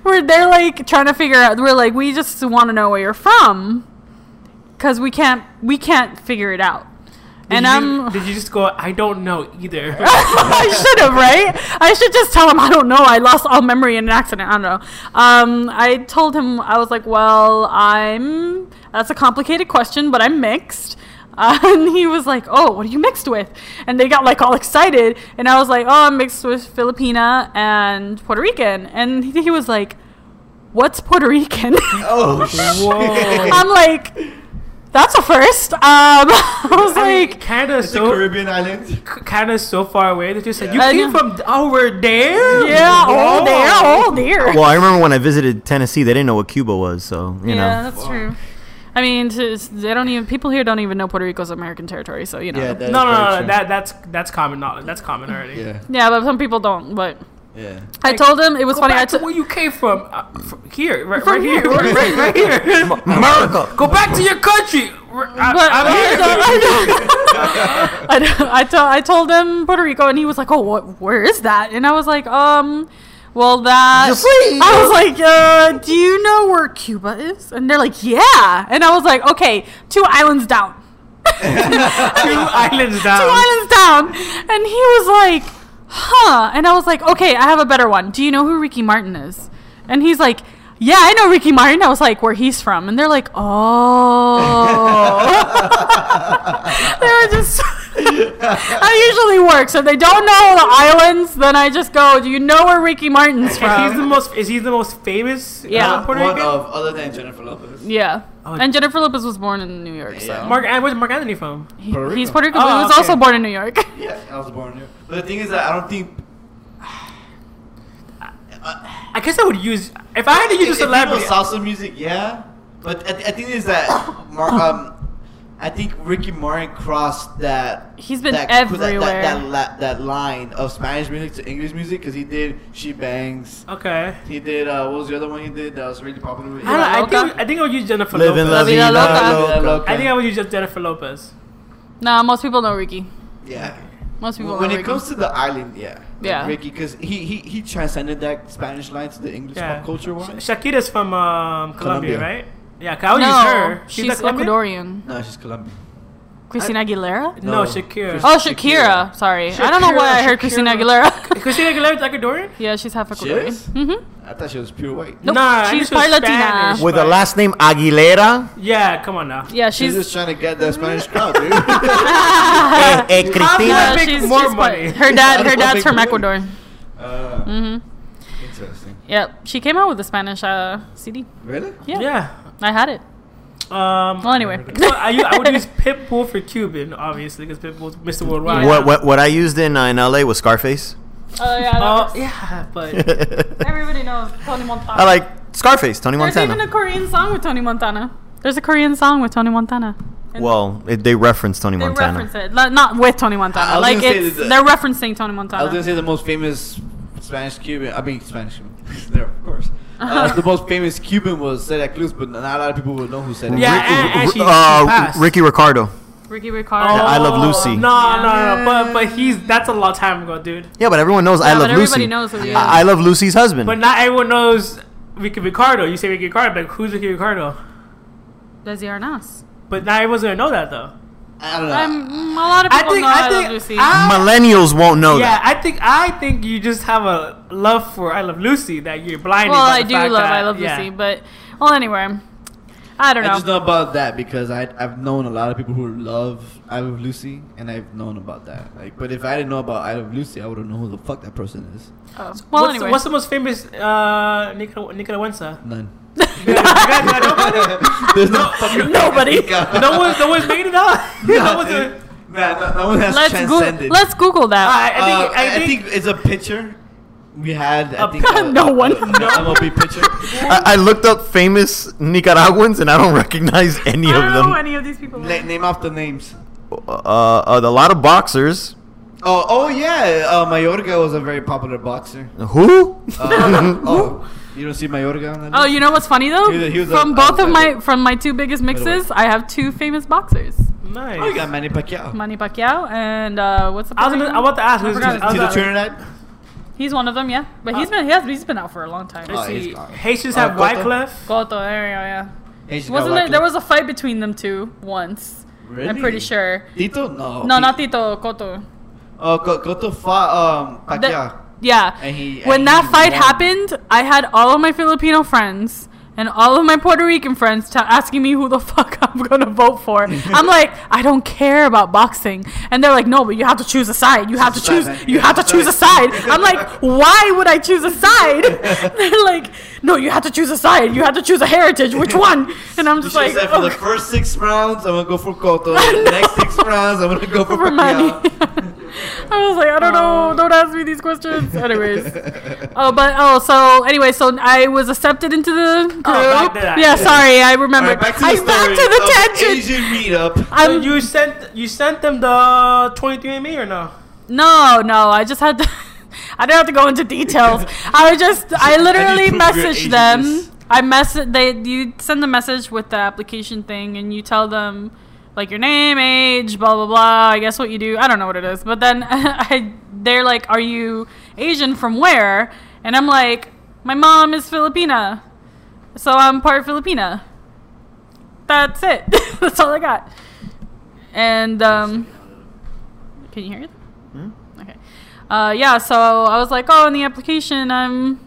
we're they're like trying to figure out. We're like, we just want to know where you're from, because we can't we can't figure it out. And you, I'm Did you just go? I don't know either. I should have, right? I should just tell him I don't know. I lost all memory in an accident. I don't know. Um, I told him I was like, well, I'm. That's a complicated question, but I'm mixed. Uh, and he was like, "Oh, what are you mixed with?" And they got like all excited, and I was like, "Oh, I'm mixed with Filipina and Puerto Rican." And he, he was like, "What's Puerto Rican?" Oh shit. Whoa. I'm like, "That's a first. Um, I was I mean, like, Canada's It's a so Caribbean island. Canada's so far away that you said you I came know. from over there. "Yeah, Whoa. oh dear, oh dear." Well, I remember when I visited Tennessee, they didn't know what Cuba was, so you yeah, know. Yeah, that's true. I mean, to, they don't even people here don't even know Puerto Rico's American territory, so you know. Yeah, Yeah, No, no, no, no. That that's that's common knowledge. That's common already. Yeah. Yeah, but some people don't. But yeah. I told him it was Go funny. I back to where you came from. Uh, from here, right, From right here, here. right, right, right here. America. Go back to your country. R- I, But I'm here. I, I, I, told, I told him Puerto Rico, and he was like, "Oh, what? Where is that?" And I was like, "Um, well, that." I was like, uh, "Do you know where Cuba is?" And they're like, "Yeah." And I was like, "Okay, two islands down." Two islands down. two islands down. And he was like, huh. And I was like, okay, I have a better one. Do you know who Ricky Martin is? And he's like, yeah, I know Ricky Martin. I was like, where he's from. And they're like, oh. they were just. I usually work. So if they don't know the islands, then I just go, do you know where Ricky Martin's from? he's the from? most. Is he the most famous? Yeah. uh, Puerto One Rican. of other than Jennifer Lopez. Yeah. Oh. And Jennifer Lopez was born in New York. So. Yeah. Marc. Where's Marc Anthony from? He- Puerto he's Rico. Puerto Rican, Oh, he was okay. also born in New York. Yeah, I was born here. But the thing is that I don't think. I guess I would use if I had to use a If- if it was celebrity. salsa music, yeah. But I, I think is that Marc, um, I think Ricky Martin crossed that. He's been that, that- everywhere. That, that, that, that line of Spanish music to English music because he did She Bangs. Okay. He did uh, what was the other one he did that was really popular? I, don't know, I think I think I would use Jennifer Living Lopez. la La vida vida loca. loca. I think I would use just Jennifer Lopez. nah, most people know Ricky. Yeah. Most people When know it Ricky. comes to the island, yeah, like Yeah. Ricky, because he, he he transcended that Spanish line to the English Yeah. pop culture Sh- one. Shakira's from um, Colombia, Colombia. right? Yeah, 'cause I would no, use her. she's that Colombian? Ecuadorian. No, she's Colombian. Christina Aguilera? No, No. Shakira. Oh, Shakira. Sorry, I don't know why I heard Christina Shakira. Aguilera. Christina Aguilera's Ecuadorian? yeah, she's half She Ecuadorian. is? Mm-hmm. I thought she was pure white. Nope, Nah, she's she part Latina. Spanish. With the last name Aguilera. Yeah, come on now. Yeah, She's she's. just trying to get the Spanish crowd, dude. eh, eh, How Cristina. Yeah, yeah, she's, more she's part- money. her dad. Her dad's from Ecuador. uh, Mm-hmm. Interesting. Yep, she came out with a Spanish uh, CD. Really? Yeah. Yeah. I had it. Um, Well, anyway. I, I, u- I would use Pitbull for Cuban, obviously, because Pitbull's Mr. Worldwide. What, what what I used in uh, in LA was Scarface. Oh yeah. Oh, yeah, but Everybody knows Tony Montana. I like Scarface, Tony Montana. There's Montana. even a Korean song with Tony Montana. There's a Korean song with Tony Montana. And well, it, they reference Tony they Montana. reference it, Not- not with Tony Montana. Like it's the- they're referencing Tony Montana. I was Montana. gonna say the most famous Spanish Cuban. I mean Spanish Cuban. there, of course. Uh, the most famous Cuban was Celia Cruz, but not a lot of people would know who Celia Cruz. Yeah, and, and she, she uh, passed. Ricky Ricardo. Ricky Ricardo. I Love Lucy. No, no, no, but but he's that's a long time ago, dude. Yeah, but everyone knows I Love but everybody Lucy. knows who he is. I, I Love Lucy's husband. But not everyone knows Ricky Ricardo. You say Ricky Ricardo, but who's Ricky Ricardo? Desi Arnaz. But not everyone's gonna know that though. I don't know. I'm, a lot of I people think know I, I think Love Lucy. I- Millennials won't know yeah, that. I think I think you just have a love for I Love Lucy that you're blinded. well, by I the do fact love that- I Love yeah. Lucy, but well, anyway, I don't know. I know. just know about that because I I've known a lot of people who love I Love Lucy, and I've known about that. Like, but if I didn't know about I Love Lucy, I wouldn't know who the fuck that person is. Oh. Well, what's, anyway, what's the most famous uh, Nicar- Nicaraguense? None. You guys- you guys got nobody? There's no fucking Nobody. no one's no one's made it up. no one's a- man, no, no one has let's go- transcended. let's Google that. I, I think Uh, I think, it's a picture. We had I A- think uh, No one. an MLB picture. I, I looked up famous Nicaraguans and I don't recognize any I of don't them. know any of these people. Na- name off the names. Uh, uh, a lot of boxers. Oh, oh yeah. Uh, Mayorga was a very popular boxer. Who? Uh, oh, you don't see Mayorga on that? Oh, list? you know what's funny though? He was a- he was a- from both of outsider. my from my two biggest mixes, I have two famous boxers: nice. Oh, you got Manny Pacquiao. Manny Pacquiao and uh, what's the? I was gonna, I Rican? want to ask. I who's- forgot who's- his I was Tito like- Trinidad. He's one of them, yeah. But he's Uh, been he has, he's been out for a long time. Oh, Let's he's see. gone. Haitians Oh, have Cotto? Wyclef. Cotto, there you go, yeah. Asian Wasn't guy there? There was a fight between them two once. Really? I'm pretty sure. Tito? No. No, he- not Tito Cotto. Oh, go, go fought um, The- Pacquiao. Yeah. And he- when that fight won. happened, I had all of my Filipino friends and all of my Puerto Rican friends t- asking me who the fuck I'm gonna vote for. I'm like, I don't care about boxing, and they're like, No, but you have to choose a side. You have to Choose choose. a side, man. You have to choose a side. I'm like, Why would I choose a side? they're like, No, you have to choose a side. You have to choose a heritage. Which one? And I'm just like, for the "Oh, first six rounds, I'm gonna go for Cotto. The next six rounds, I'm gonna go for, for. Pacquiao. I was like, I don't know. Um, don't ask me these questions. Anyways. Oh, but oh, so anyway, so I was accepted into the oh, group. back to that. Yeah, sorry, I remember. right, back to the I'm story back to the of tangent. Asian meetup. I'm you sent you sent them the 23andMe or no? no, no. I just had to. I didn't have to go into details. I was just. I literally proof messaged them. I message. They you send the message with the application thing, and you tell them like your name, age, blah blah blah. I guess what you do. I don't know what it is, but then I they're like, "Are you Asian from where?" And I'm like, "My mom is Filipina, so I'm part Filipina." That's it. That's all I got. And um, can you hear it? Hmm? Okay. Uh, yeah. So I was like, "Oh, in the application, I'm."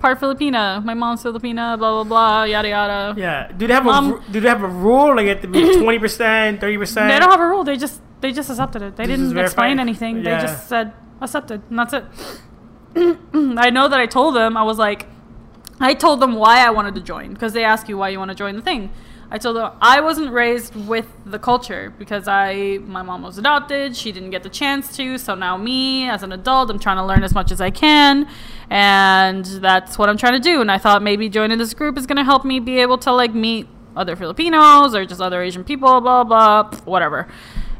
Part Filipina. My mom's Filipina. Blah blah blah. Yada yada. Yeah. Do they have a do they have a rule like have to be 20 percent, 30 percent? They don't have a rule. They just they just accepted it. They This didn't explain anything. They just said accepted, and that's it. I know that I told them I was like, I told them why I wanted to join because they ask you why you want to join the thing. I told them I wasn't raised with the culture because I my mom was adopted. She didn't get the chance to, so now me as an adult, I'm trying to learn as much as I can, and that's what I'm trying to do. And I thought maybe joining this group is going to help me be able to like meet other Filipinos or just other Asian people, blah blah, whatever.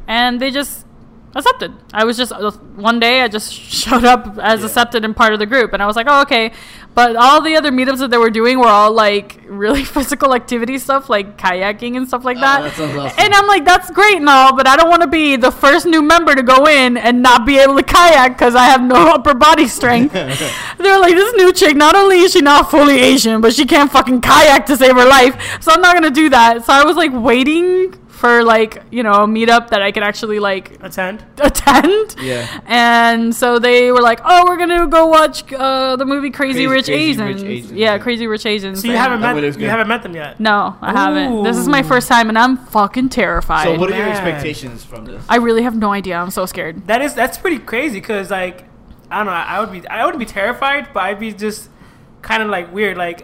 And they just accepted. I was just one day I just showed up as accepted and part of the group, and I was like, oh okay. But all the other meetups that they were doing were all like really physical activity stuff, like kayaking and stuff like Oh, that. that awesome. And I'm like, that's great and all, but I don't want to be the first new member to go in and not be able to kayak because I have no upper body strength. They're like, this new chick, not only is she not fully Asian, but she can't fucking kayak to save her life. So I'm not gonna do that. So I was like waiting for like you know a meetup that I could actually like attend. attend. Yeah. And so they were like, "Oh, we're gonna go watch uh, the movie Crazy, Crazy- Rich, Crazy Asians. Rich Asians, Yeah, yeah. Crazy Rich Asians. So you haven't met you haven't met them yet. No, I haven't. This is my first time, and I'm fucking terrified. So, what are your expectations from this? I really have no idea. I'm so scared. That is that's pretty crazy because like I don't know I would be I would be terrified but I'd be just kind of like weird like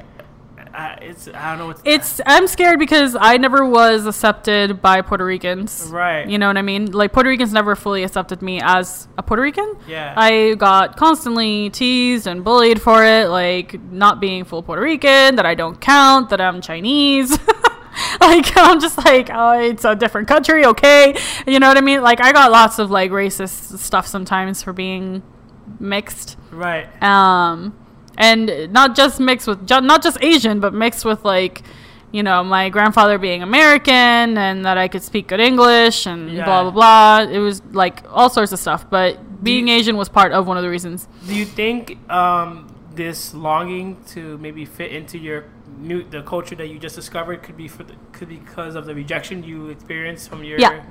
uh, it's I don't know what's It's I'm scared because I never was accepted by Puerto Ricans. Right. You know what I mean? Like Puerto Ricans never fully accepted me as a Puerto Rican. Yeah. I got constantly teased and bullied for it, like not being full Puerto Rican, that I don't count, that I'm Chinese. like I'm just like, oh, it's a different country, okay? You know what I mean? Like I got lots of like racist stuff sometimes for being mixed right um, and not just mixed with not just Asian, but mixed with like, you know, my grandfather being American and that I could speak good English and Yeah. blah blah blah. It was like all sorts of stuff, but being you- Asian was part of one of the reasons. do you think um this longing to maybe fit into your new the culture that you just discovered could be for the, could be because of the rejection you experienced from your Yeah.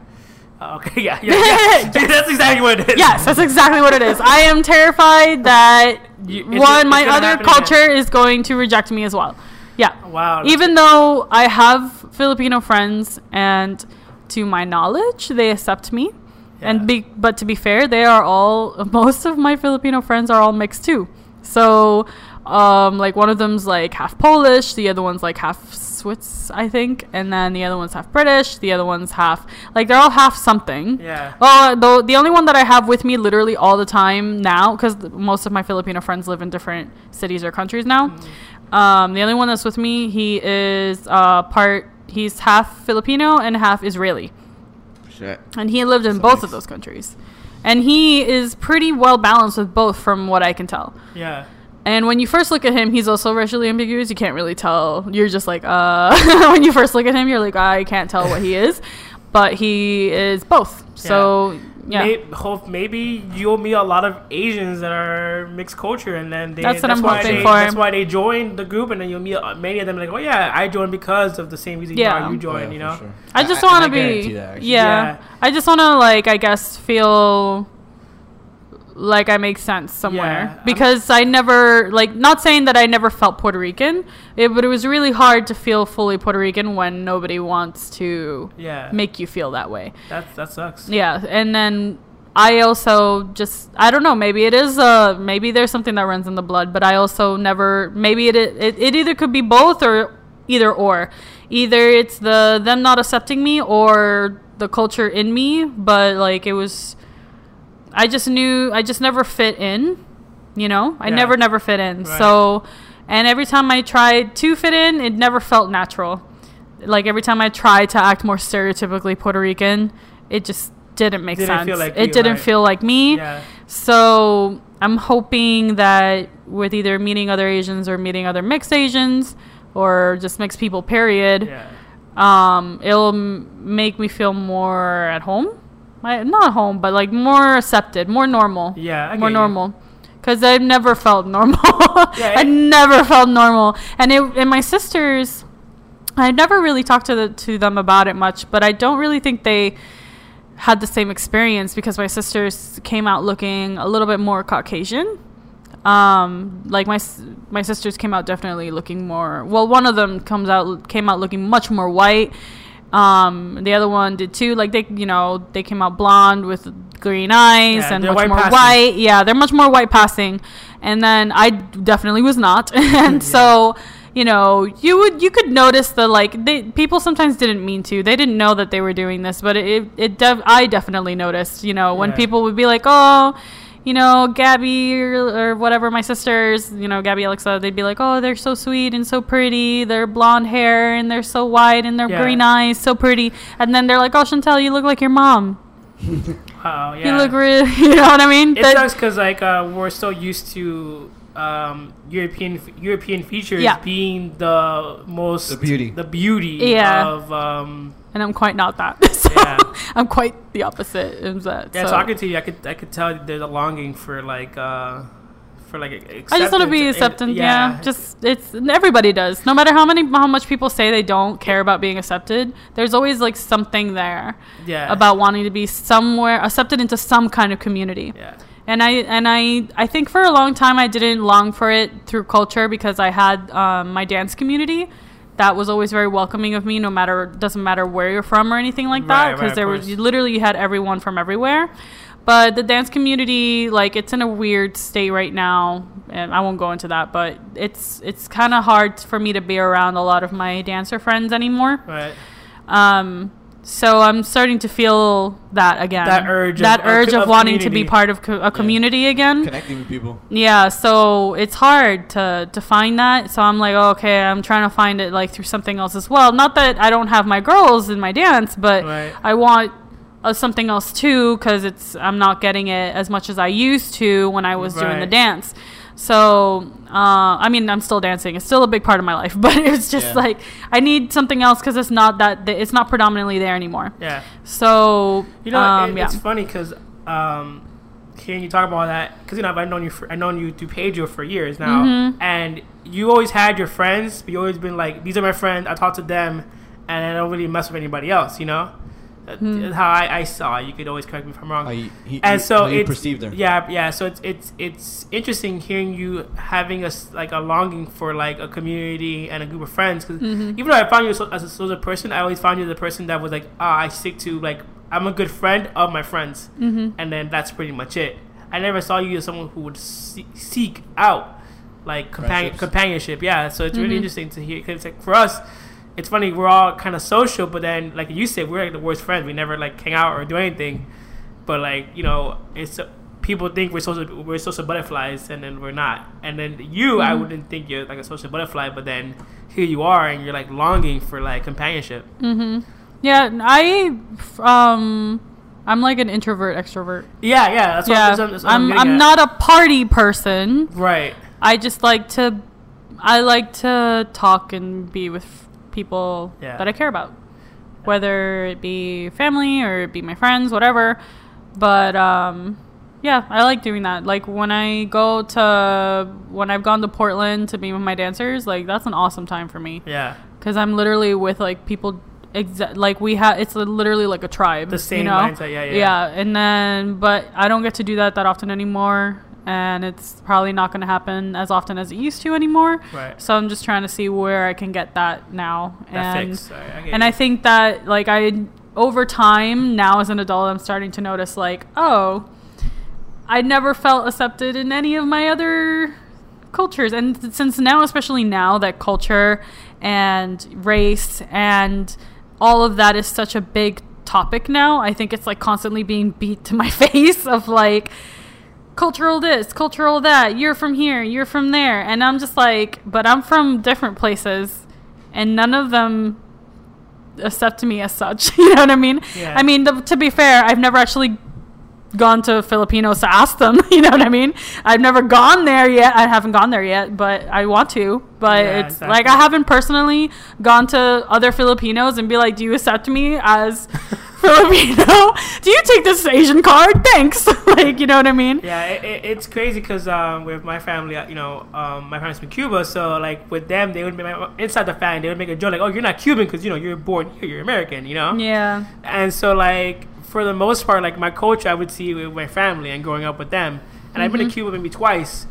Uh, okay yeah yeah, yeah. that's exactly what it is Yes, that's exactly what it is. I am terrified that You- one, it's my other culture is going to reject me as well. Yeah. wow Even though I have Filipino friends and to my knowledge, they accept me. Yeah. And be, but to be fair, they are all most of my Filipino friends are all mixed too. So, um, like one of them's like half Polish, the other one's like half Swiss, I think, and then the other one's half British, the other one's half like they're all half something. Yeah. Well, the the only one that I have with me literally all the time now, because most of my Filipino friends live in different cities or countries now. Mm-hmm. Um, the only one that's with me, he is uh, part. He's half Filipino and half Israeli Shit. and he lived in So both nice. of those countries and he is pretty well balanced with both from what i can tell yeah and when you first look at him he's also racially ambiguous you can't really tell you're just like uh when you first look at him you're like i can't tell what he is but he is both so Yeah. may, hope maybe you'll meet a lot of Asians that are mixed culture, and then they, That's what I'm why hoping they, for. That's why they join the group, and then you'll meet uh, many of them like, oh yeah, I joined because of the same reason Yeah. you joined, yeah, you know. sure. I just want to and I guarantee be, that, yeah. Yeah. I just want to like, I guess, feel like I make sense somewhere Yeah, I'm- because I never like not saying that I never felt Puerto Rican, it, but it was really hard to feel fully Puerto Rican when nobody wants to Yeah, make you feel that way. that that sucks. Yeah, and then I also just I don't know maybe it is uh maybe there's something that runs in the blood, but I also never maybe it it, it either could be both or either or either it's the them not accepting me or the culture in me, but like it was I just knew I just never fit in, you know? I Yeah. never never fit in. Right. So and every time I tried to fit in, it never felt natural. Like every time I tried to act more stereotypically Puerto Rican, it just didn't make Didn't sense. feel like it you, didn't right. feel like me. Yeah, So I'm hoping that with either meeting other Asians or meeting other mixed Asians or just mixed people, period, yeah, um, it'll m- make me feel more at home. I, not home, but like more accepted, more normal. yeah. I more normal. Because I've never felt normal. Yeah, I never felt normal. And it, and my sisters, I never really talked to the, to them about it much, but I don't really think they had the same experience because my sisters came out looking a little bit more Caucasian. Um, like my my sisters came out definitely looking more. Well, one of them comes out came out looking much more white. Um, the other one did too. Like they, you know, they came out blonde with green eyes Yeah, and much white more passing. white. Yeah, they're much more white passing. And then I definitely was not. and so, you know, you would you could notice the like they people sometimes didn't mean to. They didn't know that they were doing this, but it it def- I definitely noticed. You know, when Yeah. people would be like, oh. You know, Gabby or, or whatever, my sisters, you know, Gabby, Alexa, they'd be like, oh, they're so sweet and so pretty. They're blonde hair and they're so white and they're Yeah. green eyes, so pretty. And then they're like, oh, Chantel, you look like your mom. Wow, yeah. You look really, you know what I mean? It That- sucks because like uh, we're so used to um, European European features Yeah. being the most The beauty. the beauty Yeah. of um, and I'm quite not that. So Yeah. I'm quite the opposite. Is that? yeah. so. Talking to you, I could I could tell there's a longing for like uh, for like acceptance. I just want to be accepted. Yeah. just it's everybody does. No matter how many how much people say they don't care about being accepted, there's always like something there yeah about wanting to be somewhere accepted into some kind of community. yeah And I and I I think for a long time I didn't long for it through culture because I had um, my dance community that was always very welcoming of me no matter doesn't matter where you're from or anything like that Right, right, because there was you literally you had everyone from everywhere. But the dance community like it's in a weird state right now and I won't go into that but it's it's kind of hard for me to be around a lot of my dancer friends anymore. right Um, so I'm starting to feel that again. That urge of- that of urge co- of, of wanting to be part of co- a community again. Connecting with people. Yeah, so it's hard to to find that. So I'm like, oh, okay, I'm trying to find it like through something else as well. Not that I don't have my girls in my dance, but Right. I want uh, something else too because it's I'm not getting it as much as I used to when I was doing the dance. So uh, I mean, I'm still dancing. It's still a big part of my life, but it's just Yeah. like I need something else because it's not that it's not predominantly there anymore. yeah So You know, um, it, yeah. it's funny because um, hearing you talk about that, because you know I've known you, for, I've known you through Pedro for years now, Mm-hmm. and you always had your friends, but you always been like, these are my friends. I talk to them, and I don't really mess with anybody else. You know, That's Hmm. how I, I saw. You could always correct me if I'm wrong. How you, he, and you- so how you it's perceived her. yeah, yeah. So it's it's it's interesting hearing you having a s- like a longing for like a community and a group of friends. Because Mm-hmm. even though I found you so, as a social person, I always found you the person that was like, ah, I stick to like I'm a good friend of my friends, Mm-hmm. and then that's pretty much it. I never saw you as someone who would see- seek out like companion companionship. Yeah, so it's Mm-hmm. really interesting to hear because like for us. It's funny we're all kind of social, but then like you said, we're like the worst friends. We never like hang out or do anything but like you know it's people think we're social we're social butterflies and then we're not and then you i wouldn't think you're like a social butterfly but then here you are and you're like longing for like companionship Mm-hmm. yeah, I um I'm like an introvert extrovert. yeah yeah that's what, yeah, what, that's what I'm I'm at. not a party person. right I just like to I like to talk and be with people Yeah. that I care about. Whether it be family or it be my friends, whatever. but um, yeah, I like doing that. Like when I go to when I've gone to Portland to be with my dancers, like that's an awesome time for me Yeah. because I'm literally with like people. Exa- like we have, it's literally like a tribe. The same you know? mindset, yeah, yeah. Yeah, and then but I don't get to do that that often anymore, and it's probably not going to happen as often as it used to anymore. Right. So I'm just trying to see where I can get that now, That and fix. Sorry, I and you. I think that like I over time now as an adult I'm starting to notice like oh I never felt accepted in any of my other cultures and since now especially now that culture and race and all of that is such a big topic now I think it's like constantly being beat to my face of like cultural this, cultural that. You're from here, you're from there. And I'm just like, but I'm from different places and none of them accept me as such. you know what I mean? Yeah. I mean, to be fair, I've never actually gone to Filipinos to ask them. You know what I mean? I've never gone there yet. I haven't gone there yet, but I want to. But Yeah, it's exactly. like I haven't personally gone to other Filipinos and be like, "Do you accept me as Filipino? Do you take this Asian card? Thanks." like, you know what I mean? Yeah, it, it, it's crazy because um, with my family, uh, you know, um, my parents from Cuba, so like with them, they would be inside the family, they would make a joke like, "Oh, you're not Cuban because you know you're born here, you're American," you know. Yeah. And so like for the most part, like my culture, I would see with my family and growing up with them, and I've been to Mm-hmm. Cuba maybe twice,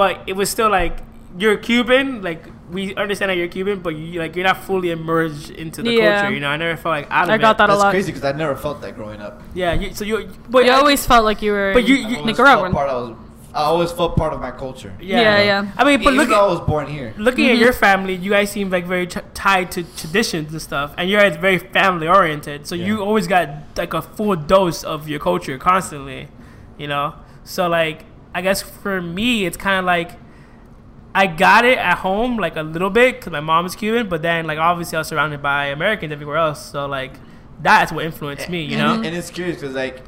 but it was still like you're Cuban, like we understand that you're Cuban, but you like you're not fully immersed into the Yeah. culture. You know, I never felt like out of I it. got that a That's lot. crazy because I never felt that growing up. Yeah, you, so you, but You I- always felt like you were But you- you- always Nicaraguan. Felt part, I, was, I always felt part of my culture. Yeah, yeah. I mean, but look though I was born here. looking Mm-hmm. at your family, you guys seem like very t- tied to traditions and stuff, and you're very family oriented. So you always got like a full dose of your culture constantly, you know. So like, I guess for me, it's kind of like I got it at home like a little bit because my mom is Cuban, but then like obviously I was surrounded by Americans everywhere else. So like, that's what influenced me, you know. and it's curious because like,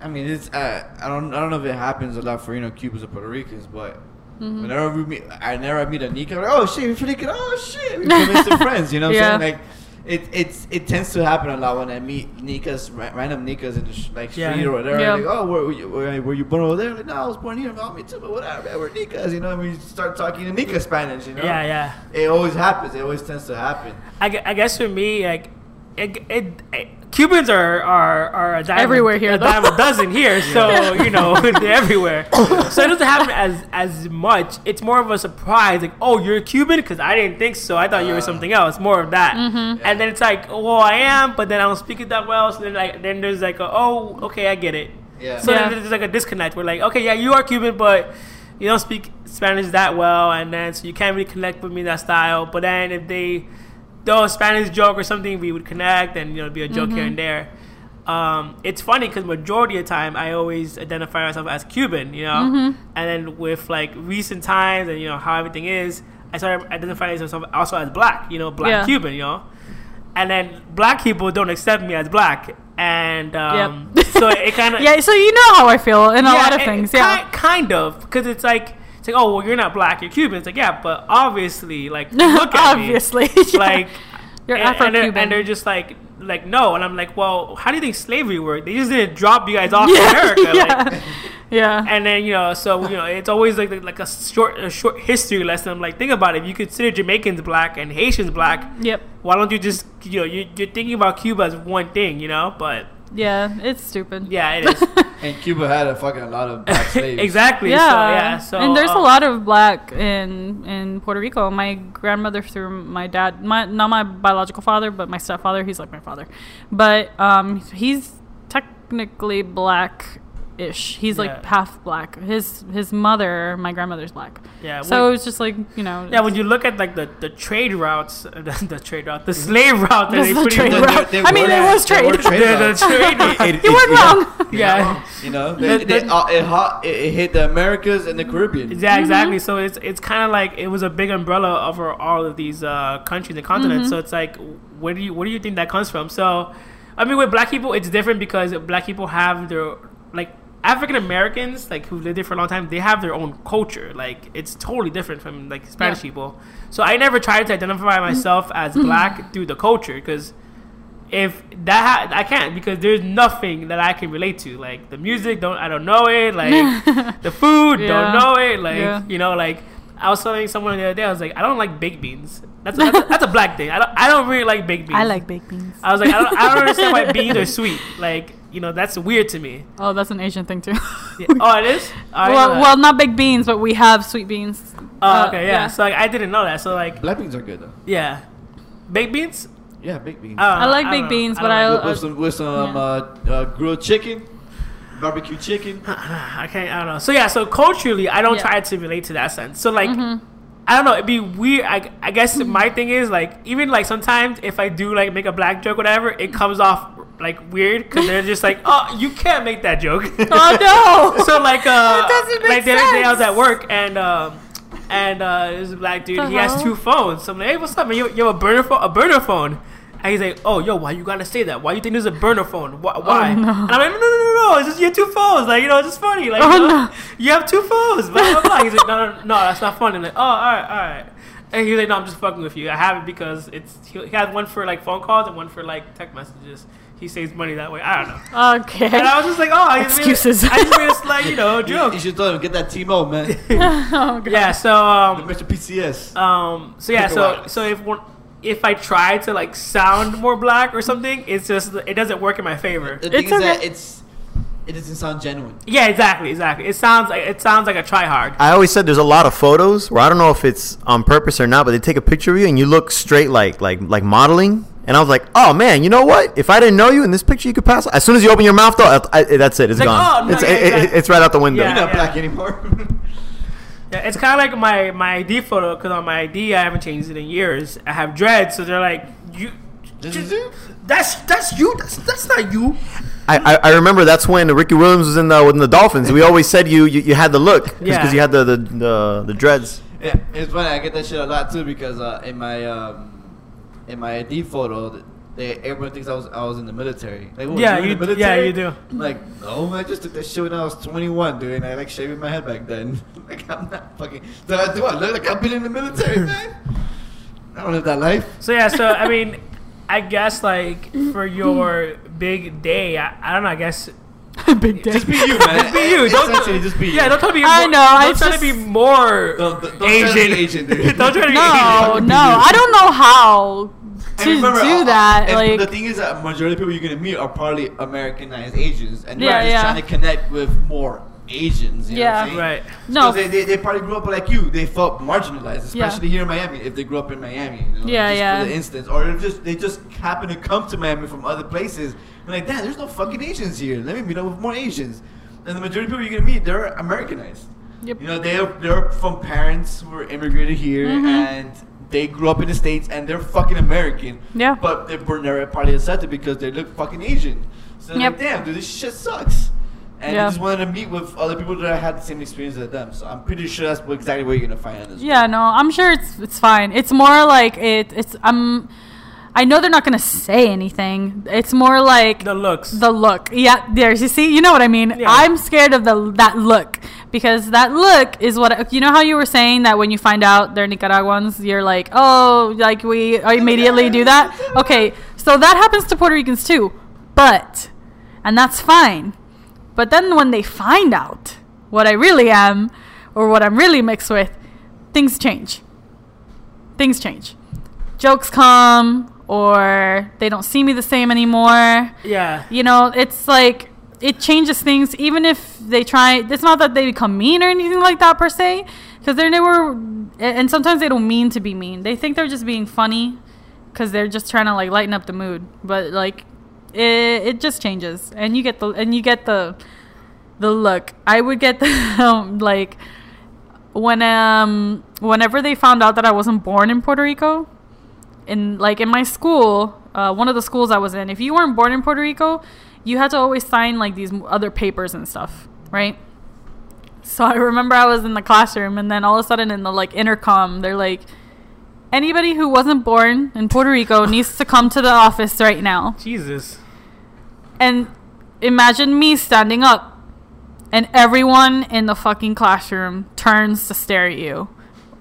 I mean, it's uh, I don't I don't know if it happens a lot for you know Cubans or Puerto Ricans, but Mm-hmm. whenever we meet, I never meet a Nica. Like, oh shit, we're freaking, oh shit, we become instant friends. You know what Yeah. I'm saying? Like, it it's it tends to happen a lot when I meet Nicas, ra- random Nicas in the sh- like street Yeah. or whatever. Yeah. Like, oh, were, were, you, were, were you born over there? Like, no, I was born here. Oh, me too, but whatever. man, We're Nicas, you know. And we start talking in Nica Spanish, you know. Yeah, yeah. It always happens. It always tends to happen. I, gu- I guess for me, like, it, it, it- Cubans are, are, are a dime Everywhere here, a though. dime a dozen here, so you know they're everywhere. So it doesn't happen as as much. It's more of a surprise, like, oh, you're a Cuban, because I didn't think so. I thought you were Uh. something else. More of that, Mm-hmm. and then it's like, well, I am, but then I don't speak it that well. So then, like, then there's like, a, oh, okay, I get it. Yeah. So Yeah. then there's like a disconnect. We're like, okay, yeah, you are Cuban, but you don't speak Spanish that well, and then so you can't really connect with me that style. But then if they do a Spanish joke or something, we would connect, and you know, it'd be a joke here and there. Um, it's funny because majority of the time I always identify myself as Cuban, you know, and then with like recent times and you know how everything is, I started identifying myself also as black, you know, black Yeah. Cuban, you know, and then black people don't accept me as black, and um, Yep. so it kind of Yeah, so you know how I feel in a lot of it- things. Yeah. ki- kind of because it's like it's like oh well you're not black you're Cuban. It's like yeah, but obviously like look at me. Obviously. like You're and, and, they're, Afro-Cuban. and they're just like like no, and I'm like well how do you think slavery worked? They just didn't drop you guys off yeah. to America. yeah. Like, yeah. and then you know, so you know, it's always like like a short a short history lesson. I'm like, think about it. If you consider Jamaicans black and Haitians black, Yep. why don't you just you know you, you're thinking about Cuba as one thing, you know? But Yeah, it's stupid. yeah, it is And Cuba had a fucking lot of black slaves. exactly. Yeah. So, yeah. So and there's uh, a lot of black in in Puerto Rico. My grandmother through my dad, my not my biological father, but my stepfather. He's like my father, but um, he's technically black. Ish. He's like half black. His his mother, my grandmother's black. Yeah. So when- it's just like you know. Yeah, when you look at like the, the trade routes, the, the trade route, the slave route that they the put trade in, route. They- they I mean, it was they trade. trade the, the trade route. It- you it- weren't wrong. Yeah, You know, they, The- they, uh, it, hot, it, it hit the Americas and the Caribbean. yeah, exactly. So it's it's kind of like it was a big umbrella over all of these uh, countries and continents. So it's like, where do you where do you think that comes from? So, I mean, with black people, it's different because black people have their like African Americans, like who lived there for a long time, they have their own culture. Like it's totally different from like Spanish Yeah. people. So I never tried to identify mm-hmm. myself as mm-hmm. black through the culture because if that ha- I can't because there's nothing that I can relate to. Like the music, don't I don't know it. Like the food, Yeah. don't know it. Like Yeah. you know, like I was telling someone the other day, I was like, I don't like baked beans. That's a, that's, a, that's a black thing. I don't I don't really like baked beans. I like baked beans. I was like, I don't, I don't understand why beans are sweet. Like you know, that's weird to me. Oh, that's an Asian thing too. Yeah. Oh, it is. Oh, I didn't know well, well, not baked beans, but we have sweet beans. Oh, Uh, okay, yeah. So like, I didn't know that. So like, Black beans are good though. yeah, baked beans. Yeah, baked beans. I, I like don't baked know. beans, I but don't I- like- with, with some with some yeah. uh, uh, grilled chicken, barbecue chicken. I can't. I don't know. So yeah. So culturally, I don't Yeah. try to relate to that sense. So like, Mm-hmm. I don't know. It'd be weird. I, I guess my thing is like, even like sometimes if I do like make a black joke, whatever, it comes off like weird because they're just like, oh, you can't make that joke. Oh no! so like, uh, like the other day I was at work and. um and uh, this black dude, The he has two phones. So I'm like, hey, what's up, man? You, you have a burner phone? A burner phone? And he's like, oh, yo, why you gotta say that? Why you think there's a burner phone? Why? why? Oh, no. And I'm like, no, no, no, no, it's just you have two phones. Like, you know, it's just funny. Like, Oh, you, know, no. you have two phones. Blah, blah, blah. He's like, no, no, no, that's not funny. I'm like, oh, all right, all right. And he's like, no, I'm just fucking with you. I have it because it's he, he has one for like phone calls and one for like text messages. He saves money that way. I don't know. Okay. And I was just like, oh, I just made Excuses. I just made a slight, you know, You, joke. you should tell him get that T-Mobile man. oh, God. Yeah. So um, Metro PCS. um, so yeah, Pick so wireless. so if one, if I try to like sound more black or something, it's just it doesn't work in my favor. The thing It's is that it's it doesn't sound genuine. Yeah, exactly, exactly. It sounds like it sounds like a try hard. I always said there's a lot of photos where I don't know if it's on purpose or not, but they take a picture of you and you look straight like like like modeling. And I was like, oh man, you know what? If I didn't know you in this picture, you could pass. As soon as you open your mouth, though, I, I- that's it. It's Like, gone. oh, no, it's yeah, it- it- it's right out the window. Yeah. You're not black anymore. Yeah, it's kind of like my my ID photo because on my ID I haven't changed it in years. I have dreads, so they're like you. This? That's that's you. That's that's not you. I, I, I remember that's when Ricky Williams was in the in the Dolphins. We always said you you, you had the look because Yeah. you had the the, the the dreads. Yeah, it's funny. I get that shit a lot too because uh, in my um, in my ID photo, they everyone thinks I was I was in the military. Like, what, Yeah, you you- military? yeah, you do. I'm like, no, I just took that shit when I was 21, dude, and I like shaving my head back then. like, I'm not fucking. Do I do I look like I've been in the military, man? I don't live that life. So yeah, so I mean, I guess like for your big day, I, I don't know. I guess Big day. Just be you, man. Just be you. Don't- Essentially, just be you. yeah. Don't try to be. I more, know, I Don't try to be more Don't- don't- don't try to Asian. be Asian, dude. don't try to be No, Asian. no, I don't know how to And remember, do uh, that. and Like, the thing is that majority of people you're gonna meet are probably Americanized Asians, and Yeah, you're just yeah. trying to connect with more Asians. You know what I'm Yeah. saying? Right. no, 'Cause they, they, they probably grew up like you. They felt marginalized, Yeah. especially here in Miami. If they grew up in Miami, you know, Yeah, just yeah. For the instance, or if just they just happen to come to Miami from other places. And like, damn, there's no fucking Asians here. Let me meet up with more Asians. And the majority of people you're gonna meet, they're Americanized. Yep. You know, they're they're from parents who were immigrated here Mhm. and they grew up in the states and they're fucking American. Yeah. But they were never probably accepted because they look fucking Asian. So they're Yep. like, damn, dude, this shit sucks. And Yeah. they just wanted to meet with other people that had the same experience as them. So I'm pretty sure that's exactly what you're gonna find on this. yeah, no, I'm sure it's it's fine. It's more like it. It's I'm. I know they're not gonna say anything. It's more like The looks. the look. Yeah, there's you see, you know what I mean. Yeah. I'm scared of the that look because that look is what you know how you were saying that when you find out they're Nicaraguans, you're like, oh, like we immediately do that. Okay, so that happens to Puerto Ricans too, but and that's fine. But then when they find out what I really am or what I'm really mixed with, things change. Things change. Jokes come or they don't see me the same anymore. Yeah. you know it's like it changes things even if they try it's not that they become mean or anything like that per se because they're never and sometimes they don't mean to be mean. They think they're just being funny because they're just trying to like lighten up the mood. But like it, it just changes. And you get the and you get the the look. I would get the um, like when um whenever they found out that i wasn't born in puerto rico in like in my school, uh, one of the schools I was in, if you weren't born in Puerto Rico, you had to always sign like these other papers and stuff, right? So I remember I was in the classroom, and then all of a sudden in the like intercom, they're like, anybody who wasn't born in Puerto Rico needs to come to the office right now. Jesus. And imagine me standing up, and everyone in the fucking classroom turns to stare at you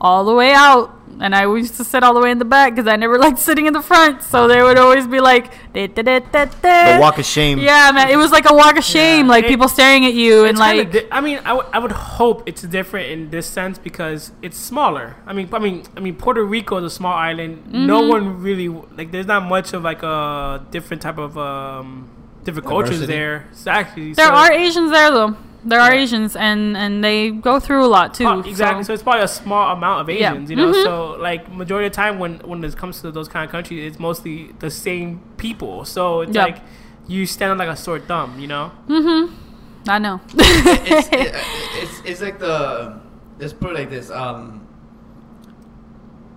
all the way out. And I used to sit all the way in the back because I never liked sitting in the front. So they would always be like, "Da, da, da, da, da." The walk of shame. Yeah, man, it was like a walk of shame, Yeah. like It- people staring at you and like, di- I mean, I, w- I would hope it's different in this sense because it's smaller. I mean, I mean, I mean, Puerto Rico is a small island. No Mhm. one really like. There's not much of like a different type of um different cultures there. Exactly. there so- are Asians there though. There are Yeah. Asians and and they go through a lot too. Oh, exactly. So. so- it's probably a small amount of Yeah. Asians, you know. Mhm. So like majority of the time when when it comes to those kind of countries, it's mostly the same people. So it's Yeah. like you stand on like a sore thumb, you know. Mm-hmm. I know. it's, it, it's it's like the let's put it like this. Um,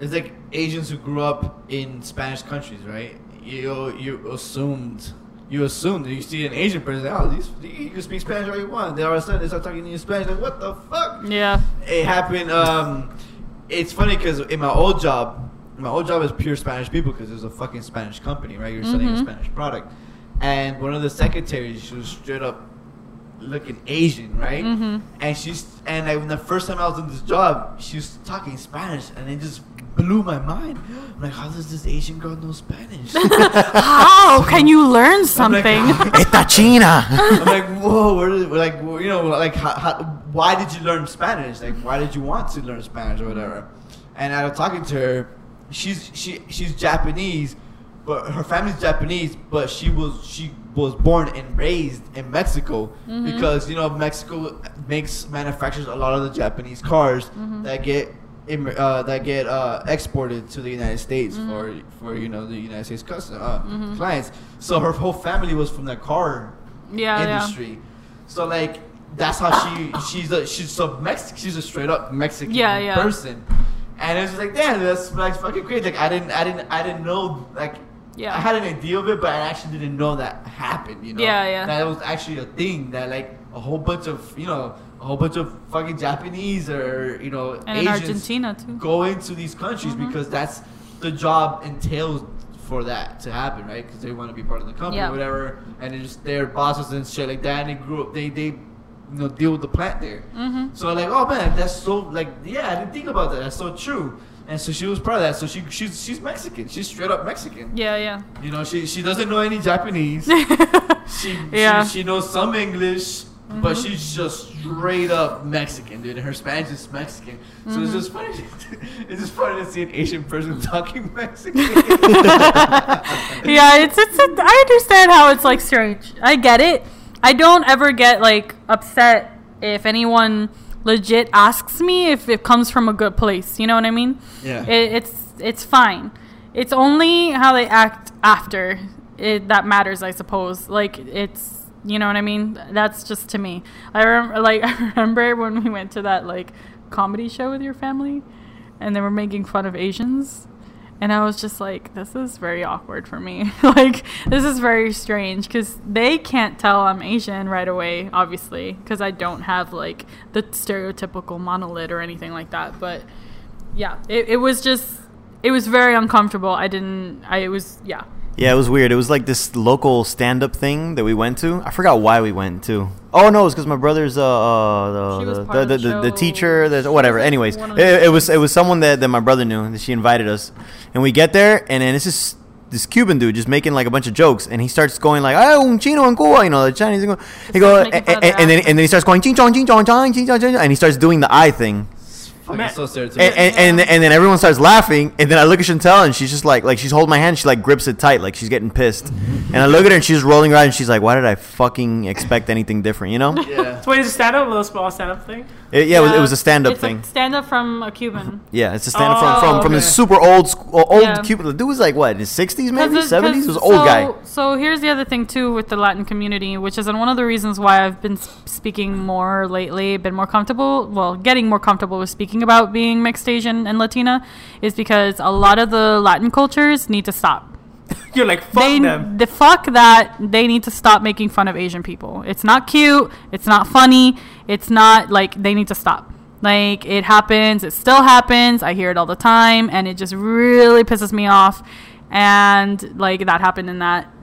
it's like Asians who grew up in Spanish countries, right? You you assumed you assume that you see an Asian person, oh, these you can speak Spanish all you want. Then all of a sudden they start talking to you in Spanish, like what the fuck? yeah. It happened. Um, it's funny because in my old job, my old job is pure Spanish people because it's a fucking Spanish company, right? You're selling a Mhm. Spanish product, and one of the secretaries, she was straight up looking Asian, right? Mhm. And she's and I, when the first time I was in this job, she was talking Spanish, and it just blew my mind. I'm like, how does this Asian girl know Spanish? How can you learn I'm like, something? Esta China. I'm like, whoa, where did, like, you know, like, how, how, why did you learn Spanish? Like, why did you want to learn Spanish or whatever? And out of talking to her, she's she she's Japanese, but her family's Japanese, but she was she was born and raised in Mexico mm-hmm. because you know Mexico makes manufactures a lot of the Japanese cars mm-hmm. that get. Uh, that get uh, exported to the United States for for you know the United States custom uh, clients. So her whole family was from the car yeah, yeah. industry. So like that's how she she's a she's a Mexican she's a straight up Mexican Yeah, yeah. person. And it's just like damn that's like fucking crazy. Like I didn't I didn't I didn't know like Yeah. I had an idea of it but I actually didn't know that happened, you know. Yeah, yeah. That was actually a thing that like a whole bunch of you know a whole bunch of fucking Japanese or you know And Asians Argentina too. go into these countries Mm-hmm. because that's the job entails for that to happen, right? Because they want to be part of the company, Yeah. or whatever, and they're just their bosses and shit like that. And they grew up, they they you know deal with the plant there. Mm-hmm. So like, oh man, that's so like, yeah, I didn't think about that. That's so true. And so she was proud of that. So she she's she's Mexican. She's straight up Mexican. Yeah, yeah. You know, she she doesn't know any Japanese. she, Yeah. She she knows some English, but she's just straight up Mexican, dude. And her Spanish is Mexican, so Mm-hmm. it's just funny. it's just funny to see an Asian person talking Mexican. yeah, it's it's. A, I understand how it's like strange. I get it. I don't ever get like upset if anyone legit asks me if it comes from a good place. You know what I mean? Yeah. It, it's it's fine. It's only how they act after it that matters, I suppose. Like it's you know what I mean. That's just to me. I remember like I remember when we went to that like comedy show with your family, and they were making fun of Asians. And I was just like, this is very awkward for me. like, this is very strange because they can't tell I'm Asian right away, obviously, because I don't have like the stereotypical monolid or anything like that. But yeah, it, it was just, it was very uncomfortable. I didn't, I, it was, yeah. Yeah, it was weird. It was like this local stand-up thing that we went to. I forgot why we went to. Oh no, it's because my brother's uh, uh She the the, the, the the, the teacher. She whatever. Anyways, it, it was it was someone that, that my brother knew. That she invited us, and we get there, and then it's just this Cuban dude just making like a bunch of jokes, and he starts going like, "Oh, un chino en Cuba," you know, the Chinese. He goes, and, their and then and then he starts going, "Ching chong, ching chong, chong, ching chong, ching chong," and he starts doing the eye thing. Fucking Man. so stereotypical. And, and, and, and then everyone starts laughing, and then I look at Chantel, and she's just like, like she's holding my hand, she like grips it tight, like she's getting pissed. And I look at her, and she's rolling around, and she's like, "Why did I fucking expect anything different?" You know? yeah. So wait, is it stand up? A little small stand up thing? It, yeah, it was, it was a stand-up thing. stand up from a Cuban. yeah, it's a stand-up Oh, from from, from oh, okay. this super old sc- old Yeah. Cuban. The dude was like what, in his sixties, maybe 'Cause it- seventies. 'cause Was an old so, guy. So here's the other thing too with the Latin community, which is one of the reasons why I've been s- speaking more lately, been more comfortable, well, getting more comfortable with speaking about being mixed Asian and Latina, is because a lot of the Latin cultures need to stop. You're like fuck they, them. The fuck that they need to stop making fun of Asian people. It's not cute. It's not funny. It's not like they need to stop. Like it happens. It still happens. I hear it all the time, and it just really pisses me off. And like that happened in that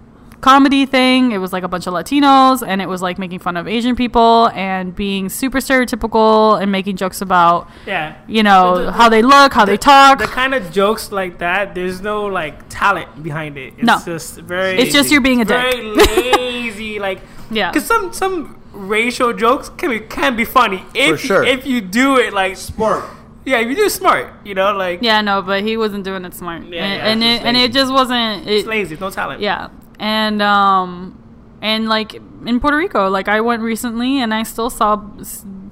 comedy thing. It was like a bunch of Latinos, and it was like making fun of Asian people and being super stereotypical and making jokes about Yeah. you know The- the- how they look, how they talk. The kind of jokes like that, there's no like talent behind it. It's No. just very. It's just you're being a dick. very lazy. Like Yeah. because some some racial jokes can be can be funny if sure. if you do it like smart. yeah if you do smart you know like yeah, no, but he wasn't doing it smart, Yeah, and, yeah, and it's it and it just wasn't. It, it's lazy, no talent. Yeah. And um and like in Puerto Rico, like I went recently and I still saw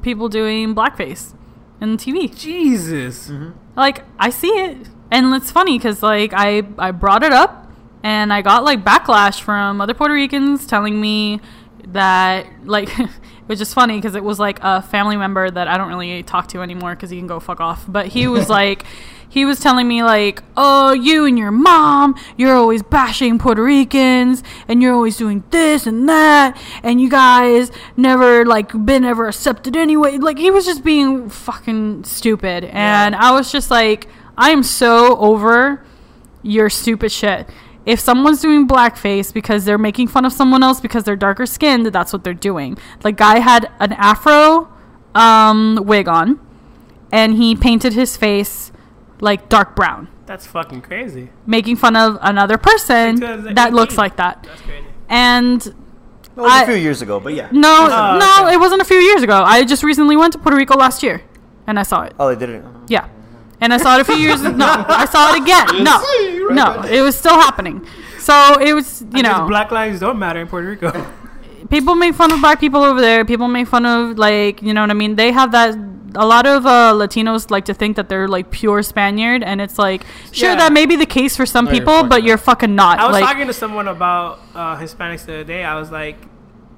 people doing blackface in TV. Jesus. Like I see it. And it's funny cuz like I I brought it up and I got like backlash from other Puerto Ricans telling me that like it was just funny because it was like a family member that I don't really talk to anymore because he can go fuck off. But he was like, he was telling me like, oh, you and your mom, you're always bashing Puerto Ricans and you're always doing this and that, and you guys never like been ever accepted anyway. Like he was just being fucking stupid, and I was just like, I am so over your stupid shit. If someone's doing blackface because they're making fun of someone else because they're darker skinned, that's what they're doing. The guy had an afro um, wig on, and he painted his face like dark brown, That's fucking crazy. making fun of another person that looks like that. That's crazy. And It was I- a few years ago, but yeah. no, Oh, no, okay. it wasn't a few years ago. I just recently went to Puerto Rico last year, and I saw it. Oh, they did it. Yeah. And I saw it a few years. No, I saw it again. No, right no, it was still happening. So it was, you Because know, Black lives don't matter in Puerto Rico. people make fun of black people over there. People make fun of like, you know what I mean. They have that. A lot of uh, Latinos like to think that they're like pure Spaniard, and it's like, sure, Yeah. that may be the case for some No, you're people, but not. you're fucking not. I was like, talking to someone about uh, Hispanics the other day. I was like,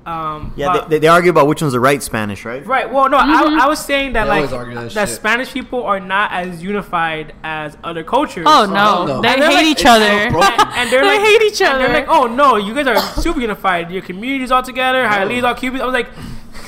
um, Yeah, about- they, they argue about which one's the right Spanish, right? Right. Well, no, Mm-hmm. I, I was saying that They like that that. Spanish people are not as unified as other cultures. oh hell no, no. they hate like- each other. And, and they're They like, hate each other. They're like, oh no, you guys are super unified. Your communities all together. Hialeah's all Cubans. I was like,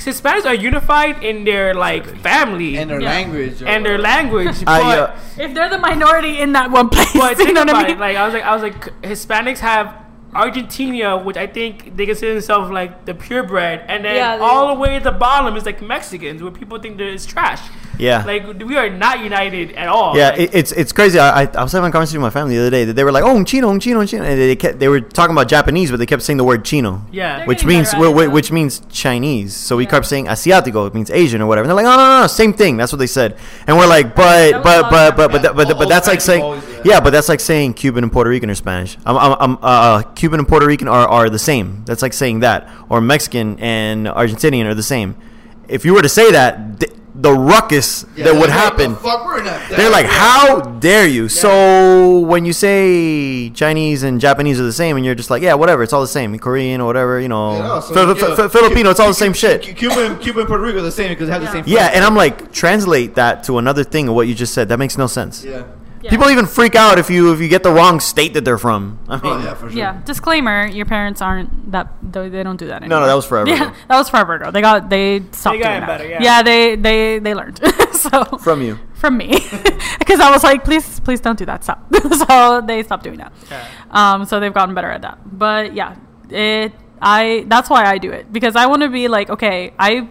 Hispanics are unified in their like family And their Yeah. language. and their whatever. language. But, I, uh, if they're the minority in that one place, but you think know what about I mean? it. Like I was like, I was like, Hispanics have. Argentina, which I think they consider themselves like the purebred, and then Yeah, all the way at the bottom is like Mexicans, where people think that it's trash. Yeah. Like we are not united at all. Yeah, Like, it, it's it's crazy. I, I I was having a conversation with my family the other day that they were like, "Oh, un chino, un chino, un chino," and they kept, they were talking about Japanese, but they kept saying the word chino, yeah. They're which means better at wh- it, wh- though. which means Chinese. So we kept saying asiático, it means Asian or whatever. And they're like, "Oh no, no, no, same thing." That's what they said, and we're like, "But was a but but but but Africa. but, but, but that's like saying always do yeah, but that's like saying Cuban and Puerto Rican are Spanish. I'm, I'm, I'm uh, Cuban and Puerto Rican are, are the same. That's like saying that, or Mexican and Argentinian are the same. If you were to say that, th- the ruckus Yeah, that would like, happen. The fuck, we're not They're like, how dare you? So when you say Chinese and Japanese are the same, and you're just like, yeah, whatever, it's all the same. Korean or whatever, you know, You know, so, Fi- Fi- Filipino, it's all the same shit. Cuban, Cuban, and Puerto Rico are the same because they have the same. Yeah, and I'm like, translate that to another thing of what you just said. That makes no sense. Yeah. Yeah. People even freak out if you if you get the wrong state that they're from. I mean, Oh yeah, for sure. Yeah. Disclaimer: Your parents aren't that. They they don't do that anymore. no, no, that was forever. Yeah, ago. that was forever ago. They got they stopped They got doing it that. better, yeah. they they they learned. so From you. from me, because I was like, please please don't do that. Stop. so they stopped doing that. Yeah. Um, so they've gotten better at that. But yeah, it I that's why I do it because I want to be like, okay, I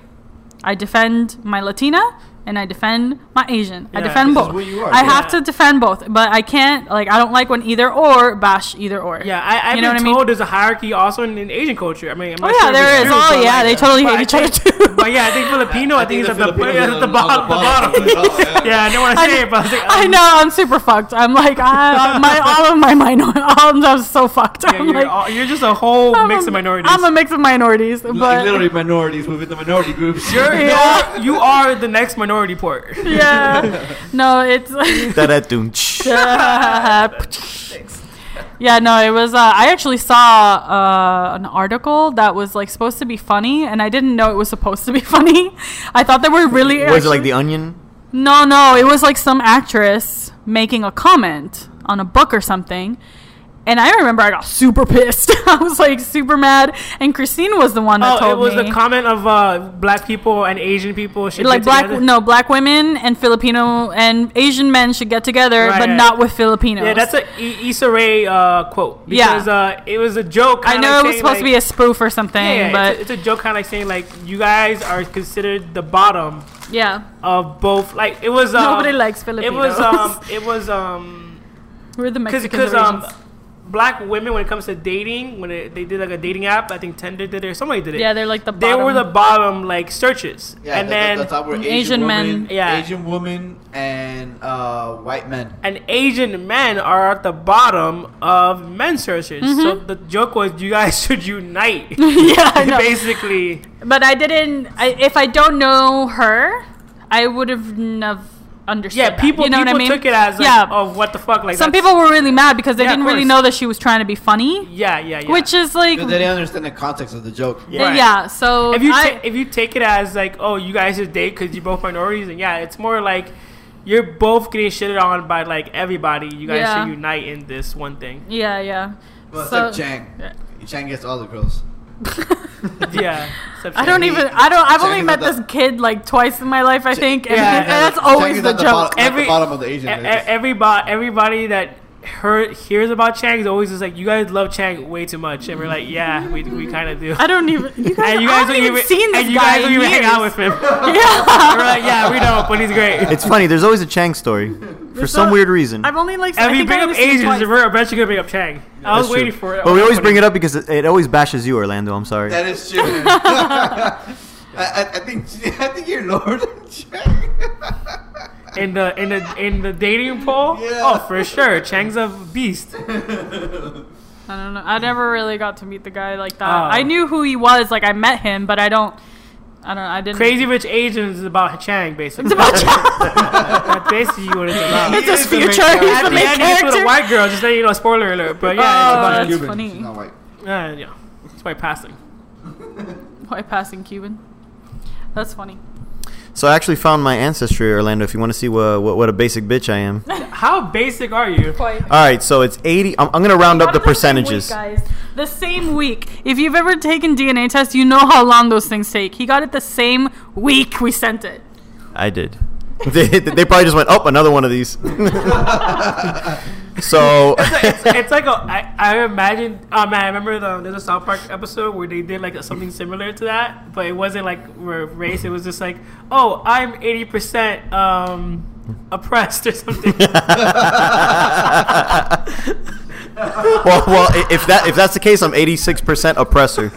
I defend my Latina and I defend my Asian. I defend this is both. what you are, I yeah. have to defend both, but I can't like I don't like when either or bash either or. Yeah, I, I've You know been what I mean? told there's a hierarchy also in, in Asian culture. I mean, I'm Oh, yeah, sure if there it's is. true, Oh, yeah, like, they totally but hate I each other, too. But yeah, I think Filipino, I, think, the it's at the, Filipinos it's are at the bottom. The the bottom. bottom. yeah, I didn't want to say it, but I was like, I um, know I'm super fucked. I'm like I, my all of my minor all of them so fucked. Yeah, I'm you're, like all, you're just a whole I'm mix a- of minorities. I'm a mix of minorities, but literally minorities within the minority groups. You're, Yeah. you're, you are the next minority port. yeah, no, it's Da-da-doom-tsh. yeah, no, it was. Uh, I actually saw uh, an article that was like supposed to be funny, and I didn't know it was supposed to be funny. I thought they were really. Was it like the Onion? No, no, it was like some actress making a comment on a book or something, And I remember I got super pissed. I was like super mad. And Christine was the one that Oh, told it was me. the comment of uh, black people and Asian people should like get black together. no black women and Filipino and Asian men should get together, Right, but right. not with Filipinos. Yeah, that's a Issa Rae uh, quote Yeah. uh, it was a joke. I know like it was supposed to be a spoof or something, Yeah, yeah, but it's, a, it's a joke, kind of like saying like you guys are considered the bottom yeah, of both. Like it was. Um, nobody likes Filipinos. It was. Um. It was. Um. We're the Mexicans. because um, black women when it comes to dating, when it, they did like a dating app, I think Tinder did it or somebody did it. yeah, they're like the bottom. they were the bottom like searches, Yeah, and the, then the, the top were Asian, Asian men. women, Yeah. Asian women, and uh, white men. and Asian men are at the bottom of men searches. So the joke was, you guys should unite. Mm-hmm. yeah, I know. Basically, But I didn't. I, if I don't know her, I would have never understood. yeah, that. people you know people what I mean? took it as like, yeah. oh, what the fuck? Like Some people were really mad because they Yeah, didn't really know that she was trying to be funny, yeah, yeah, yeah. which is like, they didn't understand the context of the joke. Yeah. Right. yeah. So if you I, ta- if you take it as like, oh, you guys just date because you're both minorities, and yeah, it's more like you're both getting shitted on by like everybody. You guys Yeah. should unite in this one thing. yeah, yeah. Well, So- except Chang. Yeah. Chang gets all the girls. Yeah, I don't even. I don't. I've only met the- this kid like twice in my life. I think, and, Yeah, and that's always the the joke. bottom, Every- the bottom of the Asian E- list. everybody everybody that heard hears about Chang is always just like, you guys love Chang way too much, and we're like, yeah, we, we kind of do. I don't even. You guys, and you I haven't don't even even seen this and you guys in don't even hang out with him. Yeah. we're like, yeah, we don't, but he's great. It's funny. There's always a Chang story for some weird reason. I've only like. And I we think bring I up only seen Asians, twice. we're eventually gonna bring up Chang. I was waiting true. for it. But we always bring it up because it, it always bashes you, Orlando. I'm sorry. that is true. I, I, I think I think you're Lord Chang. In the in the in the dating poll. Yeah. Oh, for sure, Chang's a beast. I don't know. I never really got to meet the guy like that. Oh. I knew who he was. Like I met him, but I don't. I don't. I didn't. Crazy Rich Asians is about Chang, basically. It's about Chang. That's basically what it's about. It's his He the future. He's At the the main end, he gets with a character. white girl. Just letting you know, spoiler alert. But yeah, Oh, it's about that's Cuban. funny. She's not white. Uh, yeah, it's white passing. White passing Cuban. That's funny. So I actually found my ancestry, Orlando. If you want to see what, what what a basic bitch I am. How basic are you? Quite. All right, so it's 80. I'm, I'm gonna round up the percentages. Same week, guys. The same week. If you've ever taken DNA test, you know how long those things take. He got it the same week we sent it. I did. They, they probably just went, oh, another one of these. so it's, it's like a, I, I imagine. Oh man, I remember the there's a South Park episode where they did like something similar to that, but it wasn't like race. It was just like, oh, I'm eighty percent um oppressed or something. well, well, if that if that's the case, I'm 86% oppressor.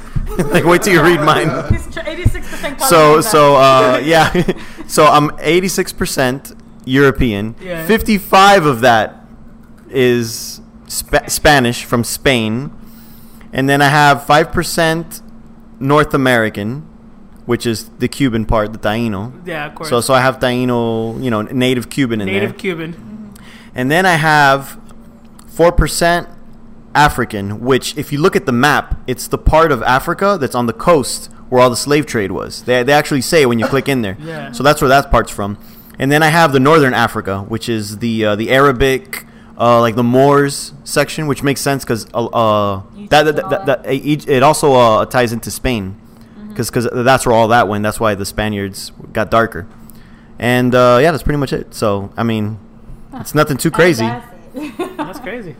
like, wait till you read mine. 86% So so uh, yeah, so I'm 86% European. Yeah. 55 of that is Spa- Spanish from Spain, and then I have 5% North American, which is the Cuban part, the Taino. yeah, of course. So so I have Taino, you know, native Cuban in there. Native there. Cuban. And then I have 4% African, which, if you look at the map, it's the part of Africa that's on the coast where all the slave trade was. They, they actually say when you click in there. Yeah. So that's where that part's from. And then I have the northern Africa, which is the uh, the Arabic, uh, like the Moors section, which makes sense because uh, uh, that, that, that, that, it it also uh, ties into Spain because that's where all that went. That's why the Spaniards got darker. And uh, yeah, that's pretty much it. So I mean, it's nothing too crazy. That's crazy.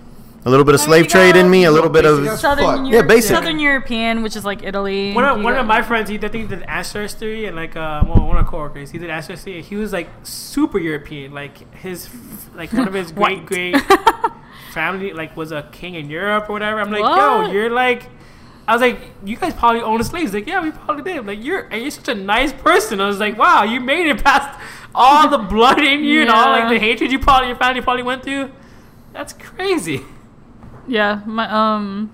A little bit of slave you trade in me, a little bit of Southern, Fuck. Europe, Yeah, basic. Southern European, which is like Italy. One of, You one got- of my friends, he I think he did ancestry and like uh, one one of our coworkers, he did ancestry. He was like super European, like his like one of his great White. great family like was a king in Europe or whatever. I'm like, What? yo, you're like. I was like, you guys probably owned slaves. Like, yeah, we probably did. Like, you're and you're such a nice person. I was like, wow, you made it past all the blood in you and all like Yeah. the hatred you probably your family probably went through. That's crazy. Yeah, my um,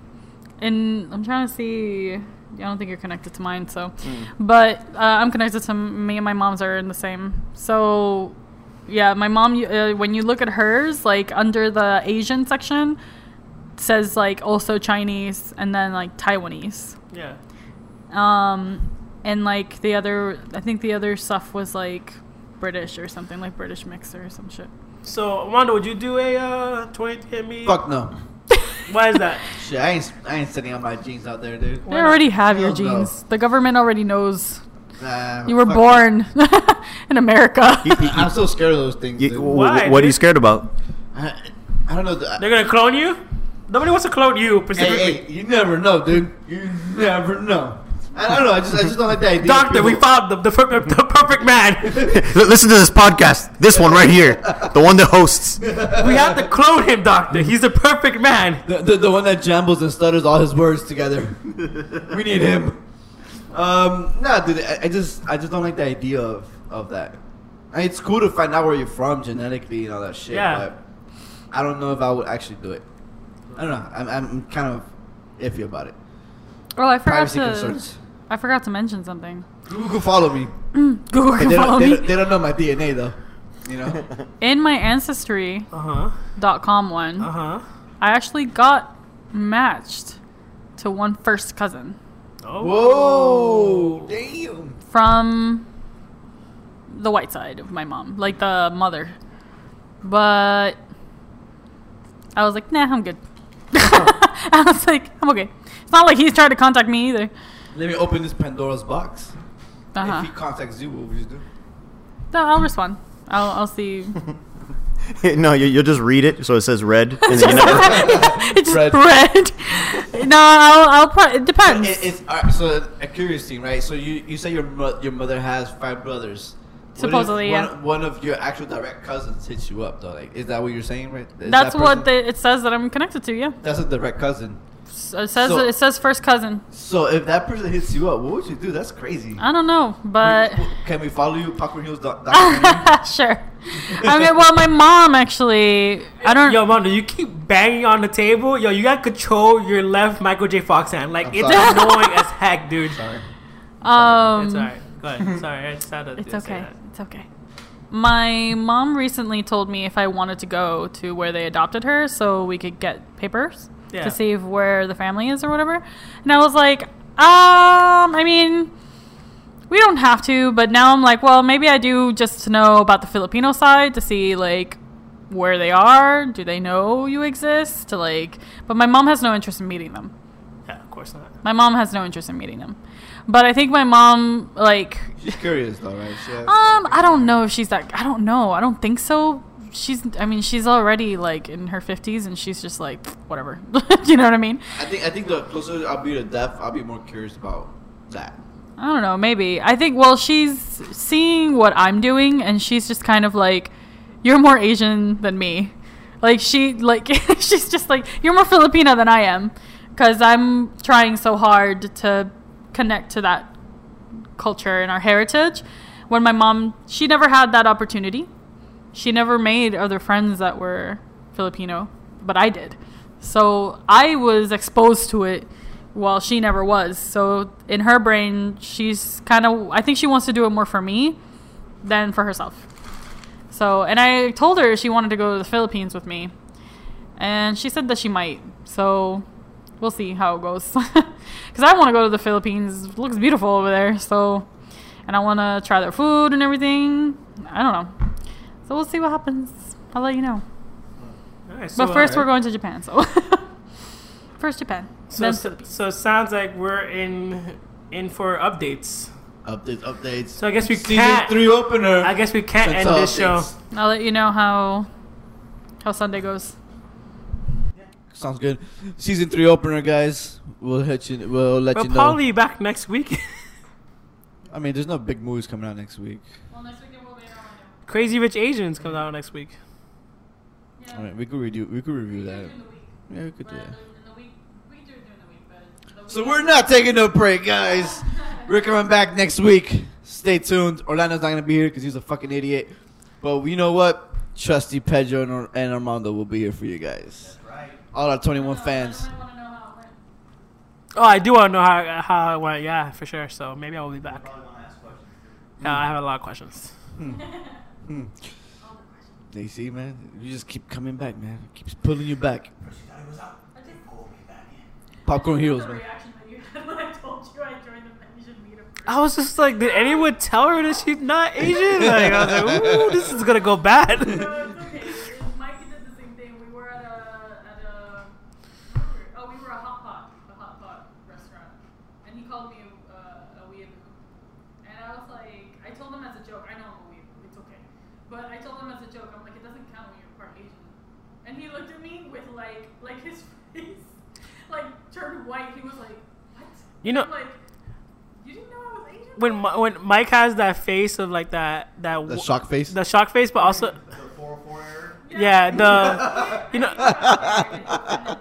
and I'm trying to see. I don't think you're connected to mine, so, Hmm. but uh, I'm connected to me and my mom's are in the same. So, yeah, my mom. Uh, when you look at hers, like under the Asian section, says like also Chinese and then like Taiwanese. Yeah. Um, and like the other, I think the other stuff was like British or something like British mixer or some shit. So, Wanda, would you do a uh, 23andMe? Fuck no. Why is that? Shit, I ain't, I ain't sending out my genes out there, dude. They already have your Hell no. genes. The government already knows Nah, you were fuck born in America. that. I'm so scared of those things. You- dude. wh- Why, what are you dude? scared about? I, I don't know. The, They're gonna clone you? Nobody wants to clone you specifically. hey, hey, you never know, dude. You never know. I don't know. I just, I just don't like that idea. Doctor, we found the, the, per- the perfect man. Listen to this podcast. This one right here, the one that hosts. We have to clone him, Doctor. He's the perfect man. The, the, the one that jumbles and stutters all his words together. we need him. Um, no, dude. I, I just, I just don't like the idea of, of that. I mean, it's cool to find out where you're from genetically and all that shit. Yeah. But I don't know if I would actually do it. I don't know. I'm, I'm kind of iffy about it. Oh, I forgot Privacy to. concerns. I forgot to mention something. Google can follow me. Google can they, follow don't, they, me. don't, they don't know my DNA though. You know. In my ancestry.com Uh huh. one, Uh huh. I actually got matched to one first cousin Oh. Whoa! Damn. from the white side of my mom, like the mother. But I was like, nah, I'm good. I was like, I'm okay. It's not like he's trying to contact me either. Let me open this Pandora's box. Uh-huh. If he contacts you, what would you do? No, I'll respond. I'll, I'll see. no, you, you'll just read it, so it says red, and then you never. it's just Red. red. No, I'll. I'll. Pro- it depends. It, it's uh, so a curious thing, right? So you, you say your mo- your mother has five brothers. Supposedly, one, yeah. One of your actual direct cousins hits you up, though. Like, is that what you're saying, right? Is That's that what the, it says that I'm connected to. Yeah, That's a direct cousin. So it says So- it says first cousin. So if that person hits you up, what would you do? That's crazy. I don't know, but Can we follow you, Popcorn Heroes? doc- documentary? sure. I mean, well, my mom actually. I don't. Yo, Mondo, you keep banging on the table. Yo, you gotta control your left Michael J. Fox hand. Like, I'm it's sorry. annoying as heck, dude. Sorry. um, It's alright. Go ahead. Sorry, I just had to It's say okay. that. It's okay. My mom recently told me if I wanted to go to where they adopted her so we could get papers Yeah. to see where the family is or whatever. And I was like, um, I mean, we don't have to, but now I'm like, well, maybe I do just to know about the Filipino side to see like where they are. Do they know you exist? To like, but my mom has no interest in meeting them. Yeah, of course not. My mom has no interest in meeting them. But I think my mom like She's curious, though, right? She um, I don't know if she's that. I don't know. I don't think so. She's. I mean, she's already like in her fifties, and she's just like whatever. you know what I mean? I think I think the closer I'll be to death, I'll be more curious about that. I don't know. Maybe. I think. Well, she's seeing what I'm doing, and she's just kind of like, "You're more Asian than me." Like she, like she's just like, "You're more Filipina than I am," because I'm trying so hard to connect to that culture and our heritage. When my mom, she never had that opportunity. She never made other friends that were Filipino, but I did. So I was exposed to it while she never was. So in her brain, she's kind of, I think she wants to do it more for me than for herself. So, and I told her she wanted to go to the Philippines with me. And she said that she might. So we'll see how it goes. Because I want to go to the Philippines. It looks beautiful over there. So, and I want to try their food and everything. I don't know. So we'll see what happens. I'll let you know. Alright, But first, uh, we're going to Japan. So, first Japan, So, then so, so it sounds like we're in in for updates. Updates, updates. So I guess we season can't. three opener. I guess we can't That's end all this show. I'll let you know how how Sunday goes. Sounds good. Season three opener, guys. We'll let you. We'll let We'll you know. probably be back next week. I mean, there's no big movies coming out next week. Well, next weekend we'll be Crazy Rich Asians comes out next week. I mean, we could review. We could review that. Yeah, we could do that. So we're not taking no break, guys. We're coming back next week. Stay tuned. Orlando's not gonna be here because he's a fucking idiot. But you know what? Trusty Pedro and, Ar- and Armando will be here for you guys. All our 21 fans. Oh, I do want to know how how it went. Yeah, for sure. So maybe I will be back. Yeah, I have a lot of questions. Hmm. Hmm. They see, man. You just keep coming back, man. Keeps pulling you back. Popcorn heroes, man. I was just like, did anyone tell her that she's not Asian? Like, I was like, ooh, this is gonna go bad. Mike did the same thing. We were at a, at a and he looked at me with like like his face like turned white. He was like, "What?" You know- like, you didn't know I was Asian? When Mi- when Mike has that face of like that that The w- shock face. the shock face, but also The 404 error. yeah the you know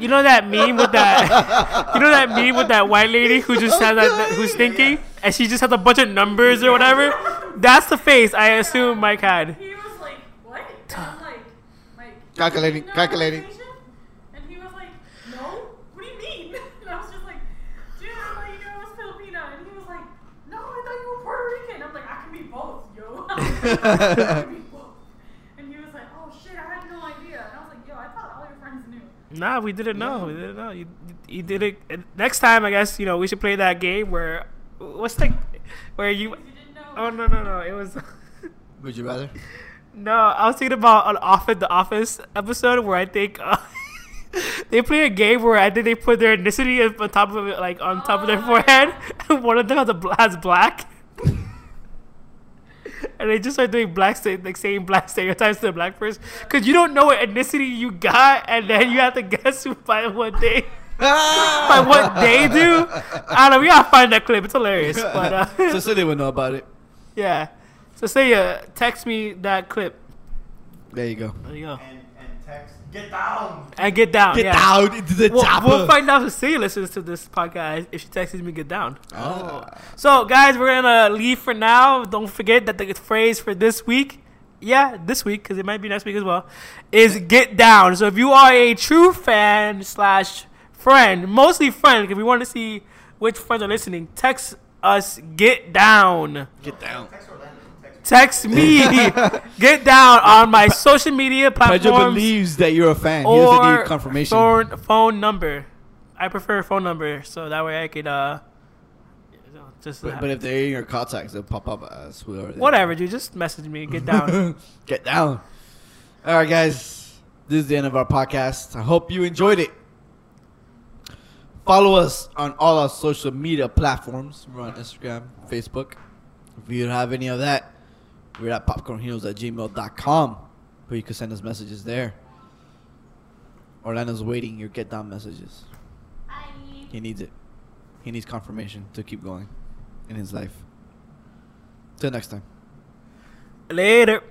you know that meme with that you know that meme with that white lady who just has that, that- who's thinking and she just has a bunch of numbers or whatever. That's the face I assume Mike had. He was like, "What?" And I'm like, "Like Calculating, "You didn't know I was calculating. And he was like, "No. What do you mean?" And I was just like, "Dude, I thought you knew I was Filipino." And he was like, "No, I thought you were Puerto Rican." I'm like, "I can be both, yo." I can be both. And he was like, "Oh shit, I had no idea." And I was like, "Yo, I thought all your friends knew." Nah, we didn't know. We didn't know. You, you did it. and Next time, I guess you know we should play that game where what's the where you. You didn't know. Oh no no no! It was. Would you rather? No, I was thinking about an office, the Office episode where I think uh, they play a game where I think they put their ethnicity on top of it, like on top of their Oh, forehead, and one of them has, a, has black, and they just start doing black, sta- like saying black stereotypes to the black person, because you don't know what ethnicity you got, and then you have to guess who by what they by what they do. I don't know. We gotta find that clip. It's hilarious, but uh, so, so they would know about it. yeah. So say uh, text me that clip. There you go. There you go. And, and text, get down. And get down. Get yeah. down into the We'll, chopper. we'll find out if Celia listens to this podcast if she texts me get down. Oh. So guys, we're gonna leave for now. Don't forget that the phrase for this week, yeah, this week because it might be next week as well, is get down. So if you are a true fan slash friend, mostly friend, because we want to see which friends are listening, text us get down. Get down. Text Orlando. Text Text me get down on my social media platforms. Pedro believes that you're a fan. He doesn't or need confirmation. Phone, phone number. I prefer phone number, so that way I could uh, just But, but if they're in your contacts, they'll pop up as whoever. whatever, dude. Just message me. Get down. Get down. All right, guys. This is the end of our podcast. I hope you enjoyed it. Follow us on all our social media platforms. We're on Instagram, Facebook. If you have any of that, we're at popcornheroes at gmail.com. But you can send us messages there. Orlando's waiting your get down messages. He needs it. He needs confirmation to keep going in his life. Till next time. Later.